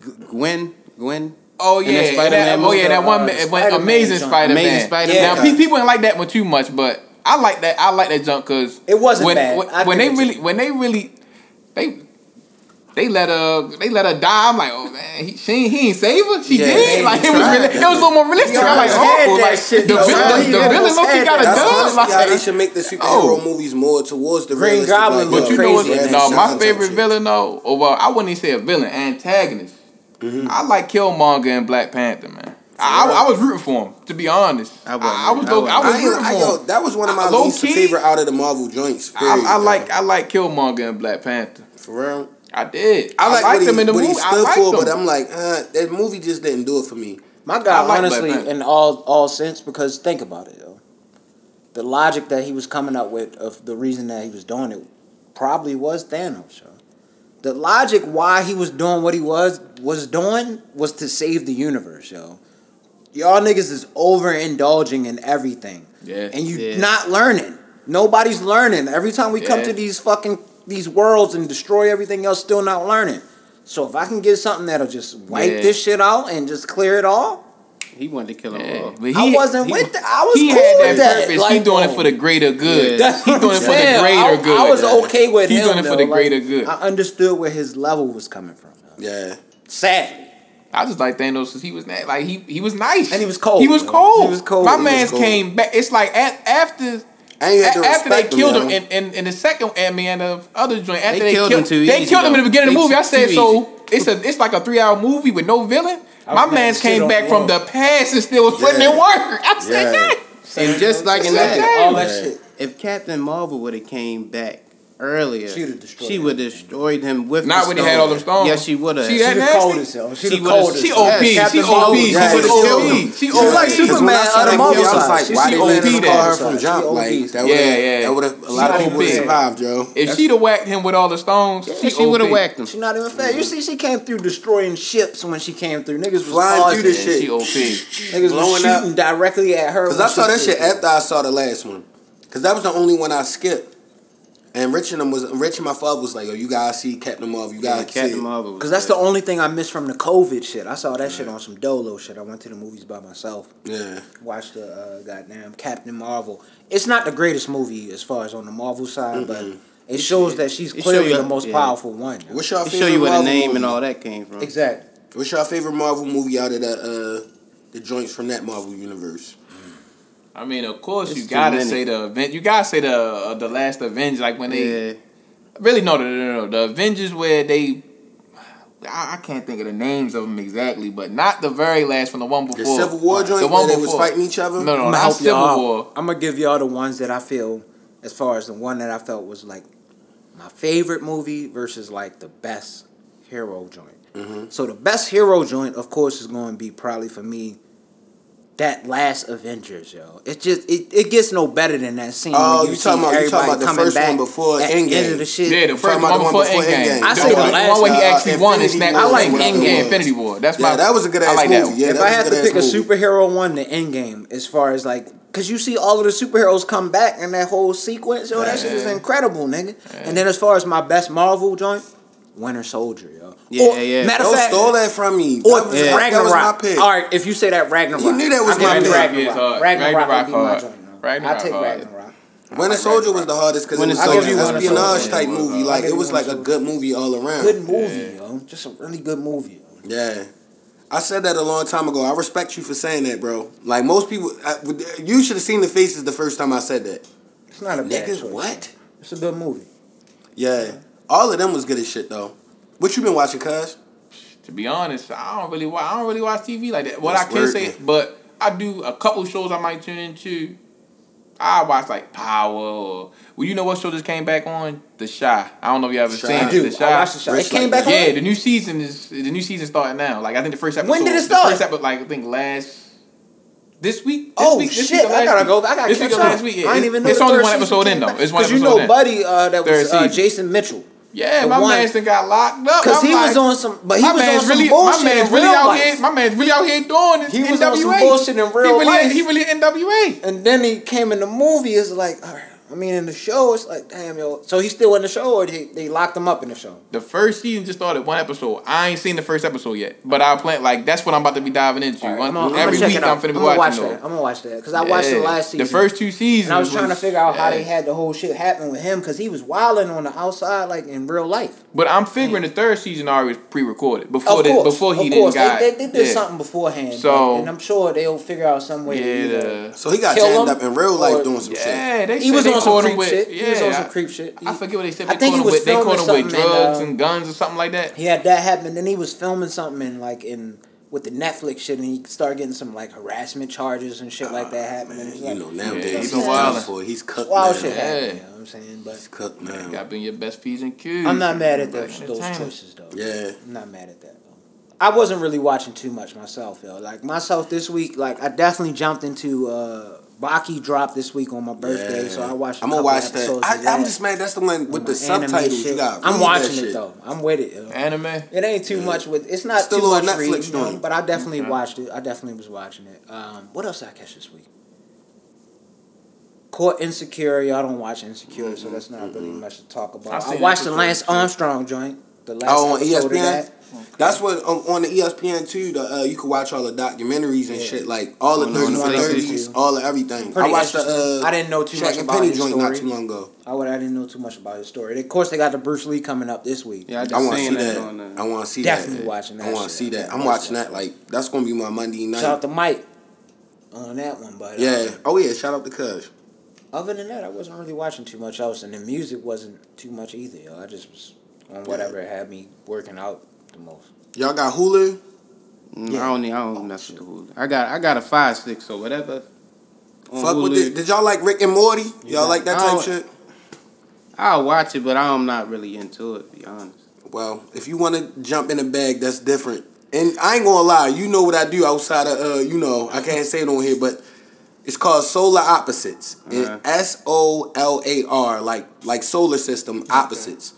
G- Gwen, Gwen. Oh In that yeah, Spider-Man that, oh yeah, that one ma- Spider-Man Amazing. Spider Man. Amazing Spider-Man. Now Yeah. pe- people ain't like that one too much, but I like that. I like that jump because It wasn't when, bad. When, when they give it to really, when they really, they. They let her, they let her die. I'm like, oh man, he, she ain't, he ain't save her. She Yeah, did. Like it was, really, it was a little more realistic. I'm like, almost had oh, that like shit, the, though. vil- Right? the, You the villain almost look had got a dub. honestly how they should make the [laughs] superhero Oh. movies more towards the Green realistic, Goblin like, but you know what? No, my favorite villain though, or well, I wouldn't even say a villain, antagonist. Mm-hmm. I like Killmonger and Black Panther, man. I, I, I was rooting for him, to be honest. I I, wasn't. I was, I wasn't. I, rooting I, for yo, him. that was one of my Low least key, favorite out of the Marvel joints. I, period, I yo. like I like Killmonger and Black Panther. for real. I did. I like liked what, them he, in the movie. he I stood liked for, them. but I'm like, uh, that movie just didn't do it for me. My God, like honestly, in all all sense, because think about it, though, The logic that he was coming up with of the reason that he was doing it probably was Thanos, yo. The logic why he was doing what he was was doing was to save the universe, yo. Y'all niggas is overindulging in everything. Yeah. And you Yeah. not learning. Nobody's learning. Every time we come to these fucking these worlds and destroy everything else, still not learning. So if I can get something that'll just wipe Yeah. this shit out and just clear it all, He wanted to kill them Yeah, all. but I wasn't he- with that. I was he cool had with that that. purpose. he Like, doing it for the greater good. Yeah. That's He's doing it for the greater good. I was okay with it. He's him. doing it for though. the Like, greater good. I understood where his level was coming from. yo. Yeah. Sadly. I just like Thanos because he was na- like he he was nice And he was cold, He was yo. cold. He was cold. My He man's cold. came back. It's like at, after. And you had to a- after they respect him, killed him in, in, in the second Ant Man and the other joint, after they, killed killed, him too they easy, killed him in the beginning of the movie. I said so. It's a it's like a three hour movie with no villain. My man's came back from the past and still was putting Yeah. in work. I said Yeah. that. And just like in that, All that shit. if Captain Marvel would have came back earlier, She'd have destroyed she him. would have destroyed him with. Not the when he had all them stones. Yes, she would have. She She that the nasty? coldest. She, She the would've- coldest. She Yes, OP. She Captain OP. She yeah, would've she OP. killed She She like Superman Because when I saw out of Marvel I was like, why she they let call her from jump? Like that would Yeah, yeah. that would have a lot of people would have OP. survived, Joe. If she'd have whacked him with all the stones, she, she would have whacked him. She not even fair. You see, she came through destroying ships when she came through. Niggas was Flying through the shit. She OP. Niggas was shooting directly at her. Cause I saw that shit after I saw the last one. Cause that was the only one I skipped. And Rich and them was Rich and my father was like, "Yo, you gotta see Captain Marvel. You Yeah, gotta see Captain. Marvel. Cause that's the only thing I missed from the COVID shit. I saw that shit on some Dolo shit. I went to the movies by myself. Yeah, Watched the uh, goddamn Captain Marvel. It's not the greatest movie as far as on the Marvel side, but it shows that she's clearly you- the most yeah. powerful one. what's your They favorite show you where the name movie? and all that came from. Exactly. What's your favorite Marvel movie out of the uh, the joints from that Marvel universe? I mean, of course, It's you gotta many. say the event. You gotta say the uh, the last Avengers, like when they Yeah, really no, no, no, no, no, the Avengers where they. I, I can't think of the names of them exactly, but not the very last from the one The before. Civil War joint the where one they was before. fighting each other. No, no, I'm not Civil y'all. War. I'm gonna give y'all the ones that I feel, as far as the one that I felt was like my favorite movie versus like the best hero joint. Mm-hmm. So the best hero joint, of course, is going to be probably for me. That last Avengers, yo, it just it, it gets no better than that scene. Oh, when you talking about- you talking about the first one before at the end Endgame. of the shit. Yeah, the first talking one the one before before Endgame. Endgame. I The say the one- last one where he one, uh, actually won and Infinity snapped War, I like finger. Endgame. Infinity War. That's Yeah, my. that was a good I ass like that movie. one. Yeah, if that I had to good pick a superhero one, the Endgame, as far as like, cause you see all of the superheroes come back in that whole sequence, yo, that shit is incredible, nigga. And then as far as my best Marvel joint, Winter Soldier, yo. Yeah, Or, yeah. Matter of Don't fact, stole that from me. or that was, Yeah. Ragnarok. that was my pick. All right, if you say that Ragnarok, You knew that was I'll my pick. Ragnarok. Is hard. Ragnarok, Ragnarok would be my hard. joint. yo. I take hard. Ragnarok. Winter Soldier was the hardest because it was like an I'll give you Winter espionage type movie. Like it was like a good movie all around. Good movie, yo. Just a really good movie. Yeah. I said that a long time ago. I respect you for saying that, bro. Like most people, I, you should have seen the faces the first time I said that. It's not a bad Nigga, choice. what? It's a good movie. Yeah. All of them was good as shit though. What you been watching, cuz? To be honest, I don't really watch. I don't really watch TV like that. What That's I can say, but I do a couple shows I might tune into. I watch like Power or well, you know what show just came back on? The Chi. I don't know if you ever Chi. seen I it. do. The I Chi. watched the show. It came like back that. Yeah, on. the new season is the new season starting now. Like I think the first episode. When did it The start? first episode, like I think last. This week. This Oh week, this shit! week I gotta week? go. I gotta This catch week up. last week. Yeah, I didn't even know It's the only third one episode in though. It's one Cause episode you know, in. Buddy, uh, that was uh. Jason Mitchell. Yeah, The my one- man's done got locked up. Cause I'm he was like, on some, but he my was on man's some really, bullshit my man's really real out life. here. My man's really out here doing it. He was NWA. on some bullshit in real he really, life. He really NWA. And then he came in the movie. It's like, all right, I mean, in the show, it's like, damn, yo. So he's still in the show, or they, they locked him up in the show? The first season just started one episode. I ain't seen the first episode yet, but I'll plan like that's what I'm about to be diving into. All right, One- I'm gonna, I'm every week. I'm finna be I'm gonna watch watching. that. though. I'm gonna watch that because I watched the last season. The first two seasons. and I was trying to figure out how they had the whole shit happen with him because he was wilding on the outside, like in real life. But I'm figuring the third season already was pre-recorded before of the, before he of didn't course. got. they, they, they did yeah. something beforehand. So- and, and I'm sure they'll figure out some way. Yeah, either- the, So he got Kill jammed up in real life doing some shit. yeah, they He said was they on some caught him creep with, shit. Yeah, he was on some I- creep shit. I forget what they said. I They think caught he him was with. They caught him with something and, drugs uh, and guns or something like that. He had that happen, and then he was filming something in like in with the Netflix shit, and he started getting some like harassment charges and shit like that happening. It's You know nowadays Yeah, he's he been done for. He's cooked wild now. shit Yeah. happening. You know what I'm saying? But He's cooked now. Got to be your best P's and Q's. I'm not mad at Like, those, those choices though. Yeah. I'm not mad at that. Though. I wasn't really watching too much myself, yo. Like myself this week, like I definitely jumped into uh Baki dropped this week on my birthday, Yeah. so I watched. i I'm gonna watch that. I, I'm just mad. That's the one with the Anime subtitles. shit. You got. I'm watching it though. I'm with it. Yo. Anime. It ain't too much with. It's not Still too much little reading, Netflix you know, but I definitely Okay. watched it. I definitely was watching it. Um, what else did I catch this week? Court Insecure. Y'all don't watch Insecure, so that's not really much to talk about. I've I watched the Lance. Armstrong joint. The last Oh, on episode of ESPN. That. That's what on, on the ESPN too. The uh, you can watch all the documentaries and Yeah. shit, like all the the thirties thirties, all of everything. Pretty I watched the. Uh, I didn't know too Shaq much about Penny his joint story. not too long ago. I would. I didn't know too much about his story. Of course, they got the Bruce Lee coming up this week. Yeah, I I want to see that, that. on the. I want to see Definitely that. watching that I want to see that. I'm watch watching that. that. Like that's gonna be my Monday night. Shout out to Mike on that one, but uh, yeah. Oh yeah. Shout out to Cuz. Other than that, I wasn't really watching too much else, and the music wasn't too much either. Yo. I just was on whatever had me working out the most. Y'all got Hulu. Mm, Yeah. I don't need. I don't mess with the Hulu. I got. I got a Fire Stick. So whatever. on Fuck with it. Did y'all like Rick and Morty? Y'all got- like that type shit? I'll watch it, but I'm not really into it. To be honest. Well, if you want to jump in a bag, that's different. And I ain't gonna lie, you know what I do outside of uh, you know, I can't say it on here, but it's called Solar Opposites. Uh-huh. S O L A R, like like solar system opposites.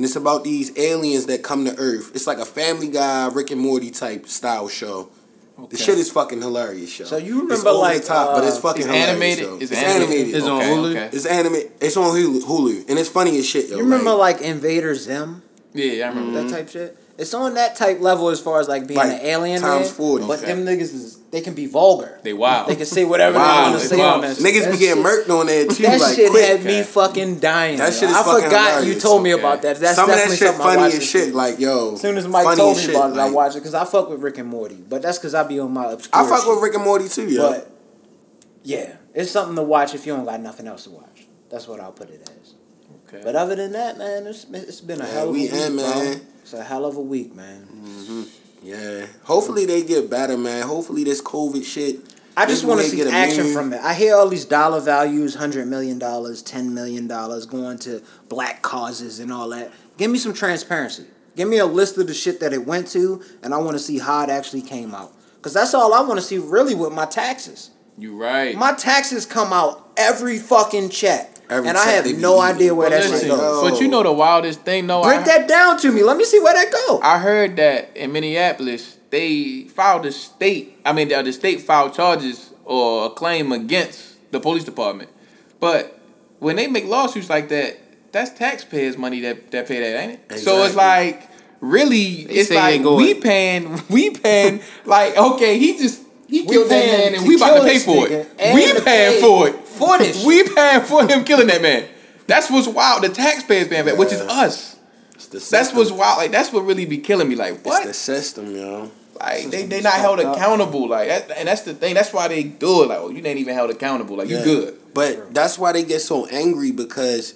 And it's about these aliens that come to Earth. It's like a Family Guy, Rick and Morty type style show. The shit is fucking hilarious, show. So you remember, over like, the top, but it's uh, fucking It's hilarious. animated. yo. It's It's animated. animated. It's on Okay, Hulu? okay. It's animated. It's on Hulu, Hulu, and it's funny as shit. Yo, You remember like, like Invader Zim? Yeah, I remember. That type shit. It's on that type level as far as like being Like, an alien. times there, 40. But Okay. them niggas is they can be vulgar. They wild. They can say whatever Wow, they want to say wild. on that. niggas that be getting shit- murked on there too. That like shit quick. had me fucking dying. That shit is I fucking forgot hilarious. you told me Okay. about that. That's Some of that definitely shit something funny watched as shit. week. Like yo, As soon as Mike funny told as me shit, about it, I like- watched it because I fuck with Rick and Morty. But that's because I be on my obscure I fuck shit. with Rick and Morty too, yo. But yeah, it's something to watch if you don't got nothing else to watch. That's what I'll put it as. Okay. But other than that, man, it's it's been a Yeah, hell of a we week, in, man. It's a hell of a week, man. Mm-hmm. yeah, hopefully they get better, man. Hopefully this COVID shit. I just want to see get a action meme. from it. I hear all these dollar values, hundred million dollars, ten million dollars, going to black causes and all that. Give me some transparency. Give me a list of the shit that it went to, and I want to see how it actually came out. Cause that's all I want to see really with my taxes. You right. My taxes come out every fucking check, Every and I have they no eating. idea where But that shit goes. but you know the wildest thing, though. Break I, that down to me. Let me see where that go. I heard that in Minneapolis, they filed a state. I mean, the, the state filed charges or a claim against the police department. But when they make lawsuits like that, that's taxpayers' money that that pay that, ain't it? Exactly. So it's like really, They it's like they we paying, [laughs] we paying. like okay, he just he We killed that paying man, and we about to pay for it. We to paying pay for it for this. We paying for him killing that man. That's what's wild. The taxpayers paying for it, which is us. It's the That's what's wild. Like that's what really be killing me. Like It's what? the system, yo. Like they System they is not held fucked up. accountable. Like that, and that's the thing. That's why they do it. Like oh, you ain't even held accountable. Like Yeah. you good. But that's why they get so angry because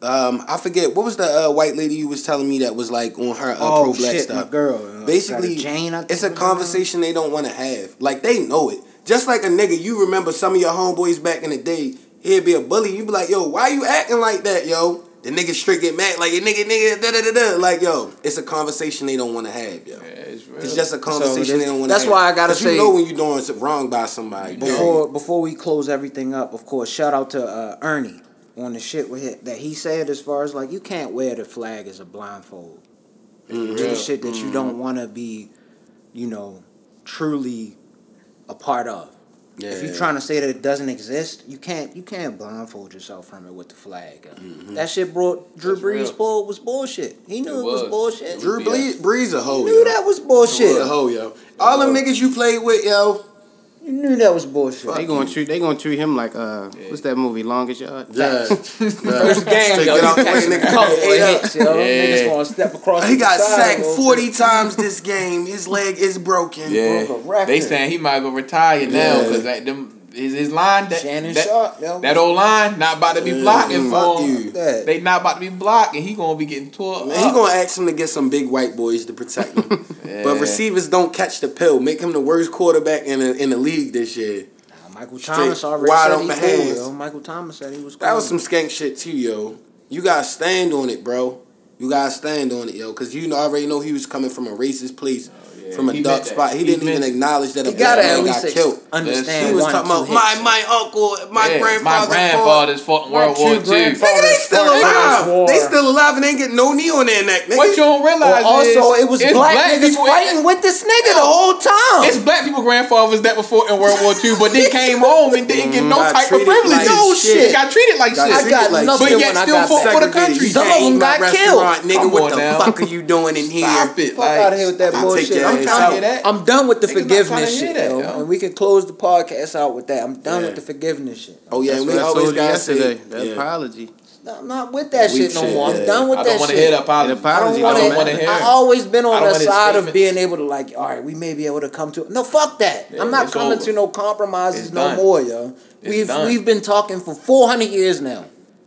um, I forget what was the uh, white lady you was telling me that was like on her uh, oh pro black shit, my stuff. girl. uh, Basically, Jane. It's a was her name. conversation they don't want to have. Like they know it. Just like a nigga, you remember some of your homeboys back in the day. He'd be a bully. You be like, yo, why you acting like that, yo? The nigga straight get mad, like, a nigga, nigga, da da da da. Like, yo, it's a conversation they don't want to have, yo. Yeah, it's real. It's just a conversation this- they don't want to have. that's have. why I gotta 'Cause say- you know when you're doing something wrong by somebody. Before before we close everything up, of course, shout out to uh, Ernie on the shit with it, that he said as far as like you can't wear the flag as a blindfold. Mhm. Do the shit that you don't want to be, you know, truly a part of. Yeah. If you're trying to say that it doesn't exist, you can't you can't blindfold yourself from it with the flag. uh. Mm-hmm. That shit brought Drew That's Brees real. bull was bullshit. He knew It it, was. was. bullshit. Drew Brees, Brees a hoe, He knew yo. that was Brees a bullshit. hoe, yo. All them niggas you played with, yo. You knew that was bullshit. They gonna treat they gonna treat him like uh what's that movie Longest Yard? Yeah. [laughs] [laughs] First game, yo, get you out the way, catching a nigga. couple of Ate hits, yo. Yeah. Niggas gonna step across. He got sacked 40 times this game. His leg is broken. yeah. broke a. They saying he might go retire now because that them his, his line that Shannon that, Sharpe, yo. that old line not about to be Yeah, blocking fuck for him. you. They not about to be blocking. He gonna be getting tore Man, up. he gonna ask him to get some big white boys to protect him. [laughs] But receivers don't catch the pill. Make him the worst quarterback in the, in the league this year. Nah, Michael Straight Thomas already wide said open he cool, hands. yo. Michael Thomas said he was cool. That was some skank shit too, yo. You gotta stand on it, bro. You gotta stand on it, yo, because you know, already know he was coming from a racist place, yeah. from a He dark spot. He, He didn't even acknowledge that a You black gotta at man least got killed. understand. He was one, talking about hits, my my uncle, my Yeah, grandfather. my fought. grandfather's fought in World War II. grandfathers- Nigga, they still alive. this war. They still alive and ain't getting no knee on their neck. Nigga. What you don't realize Well, also, is it was it's black, niggas people- fighting with this nigga the whole time. It's black people grandfathers that were fought in World War II, but they [laughs] came home and didn't get no type of treated privilege. no shit. shit. Got treated like shit. I got like nothing But yet still got fought for the Segregated. country. Some of them got killed. Nigga, what the fuck are you doing in here? Stop it. Fuck out of here with that bullshit. take your I'm trying out. to get I'm done with the Niggas forgiveness shit, that, yo. yo. And we can close the podcast out with that. I'm done Yeah. with the forgiveness shit. Oh yeah, That's we always gotta yesterday. say The yeah. apology. I'm not with that Weak shit no shit, more. I'm done with I that don't want to shit. hear the apology. The apology I don't don't want wanna to. hear I it. always been on the side of being able to like, all right, we may be able to come to. No, fuck that. Yeah, I'm not coming over. to no compromises It's no done. more, yo. It's we've done. we've been talking for 400 years now.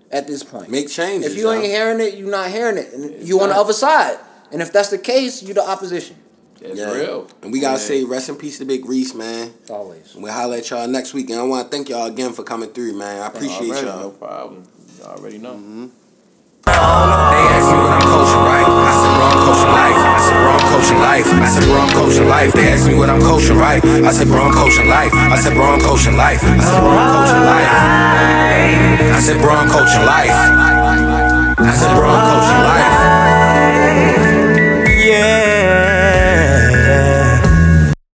At this point, Make changes. if you ain't yo. hearing it, you're not hearing it, and you on the other side. And if that's the case, you're the opposition. That's Yeah. real. And we gotta Yeah. say rest in peace to Big Reese, man. Always. We'll holler at y'all next week. And I wanna thank y'all again for coming through, man. I appreciate Already, y'all. No problem. You already know. Mm-hmm. They ask me what I'm coaching, right? I said, bro, I'm coaching life. I said, bro, I'm coaching life. I said, bro, I'm coaching life. They ask me what I'm coaching, right? I said, bro, I'm coaching life. I said, bro, I'm coaching life. I said, bro, I'm coaching life. I said, bro, I'm coaching life. I said, bro,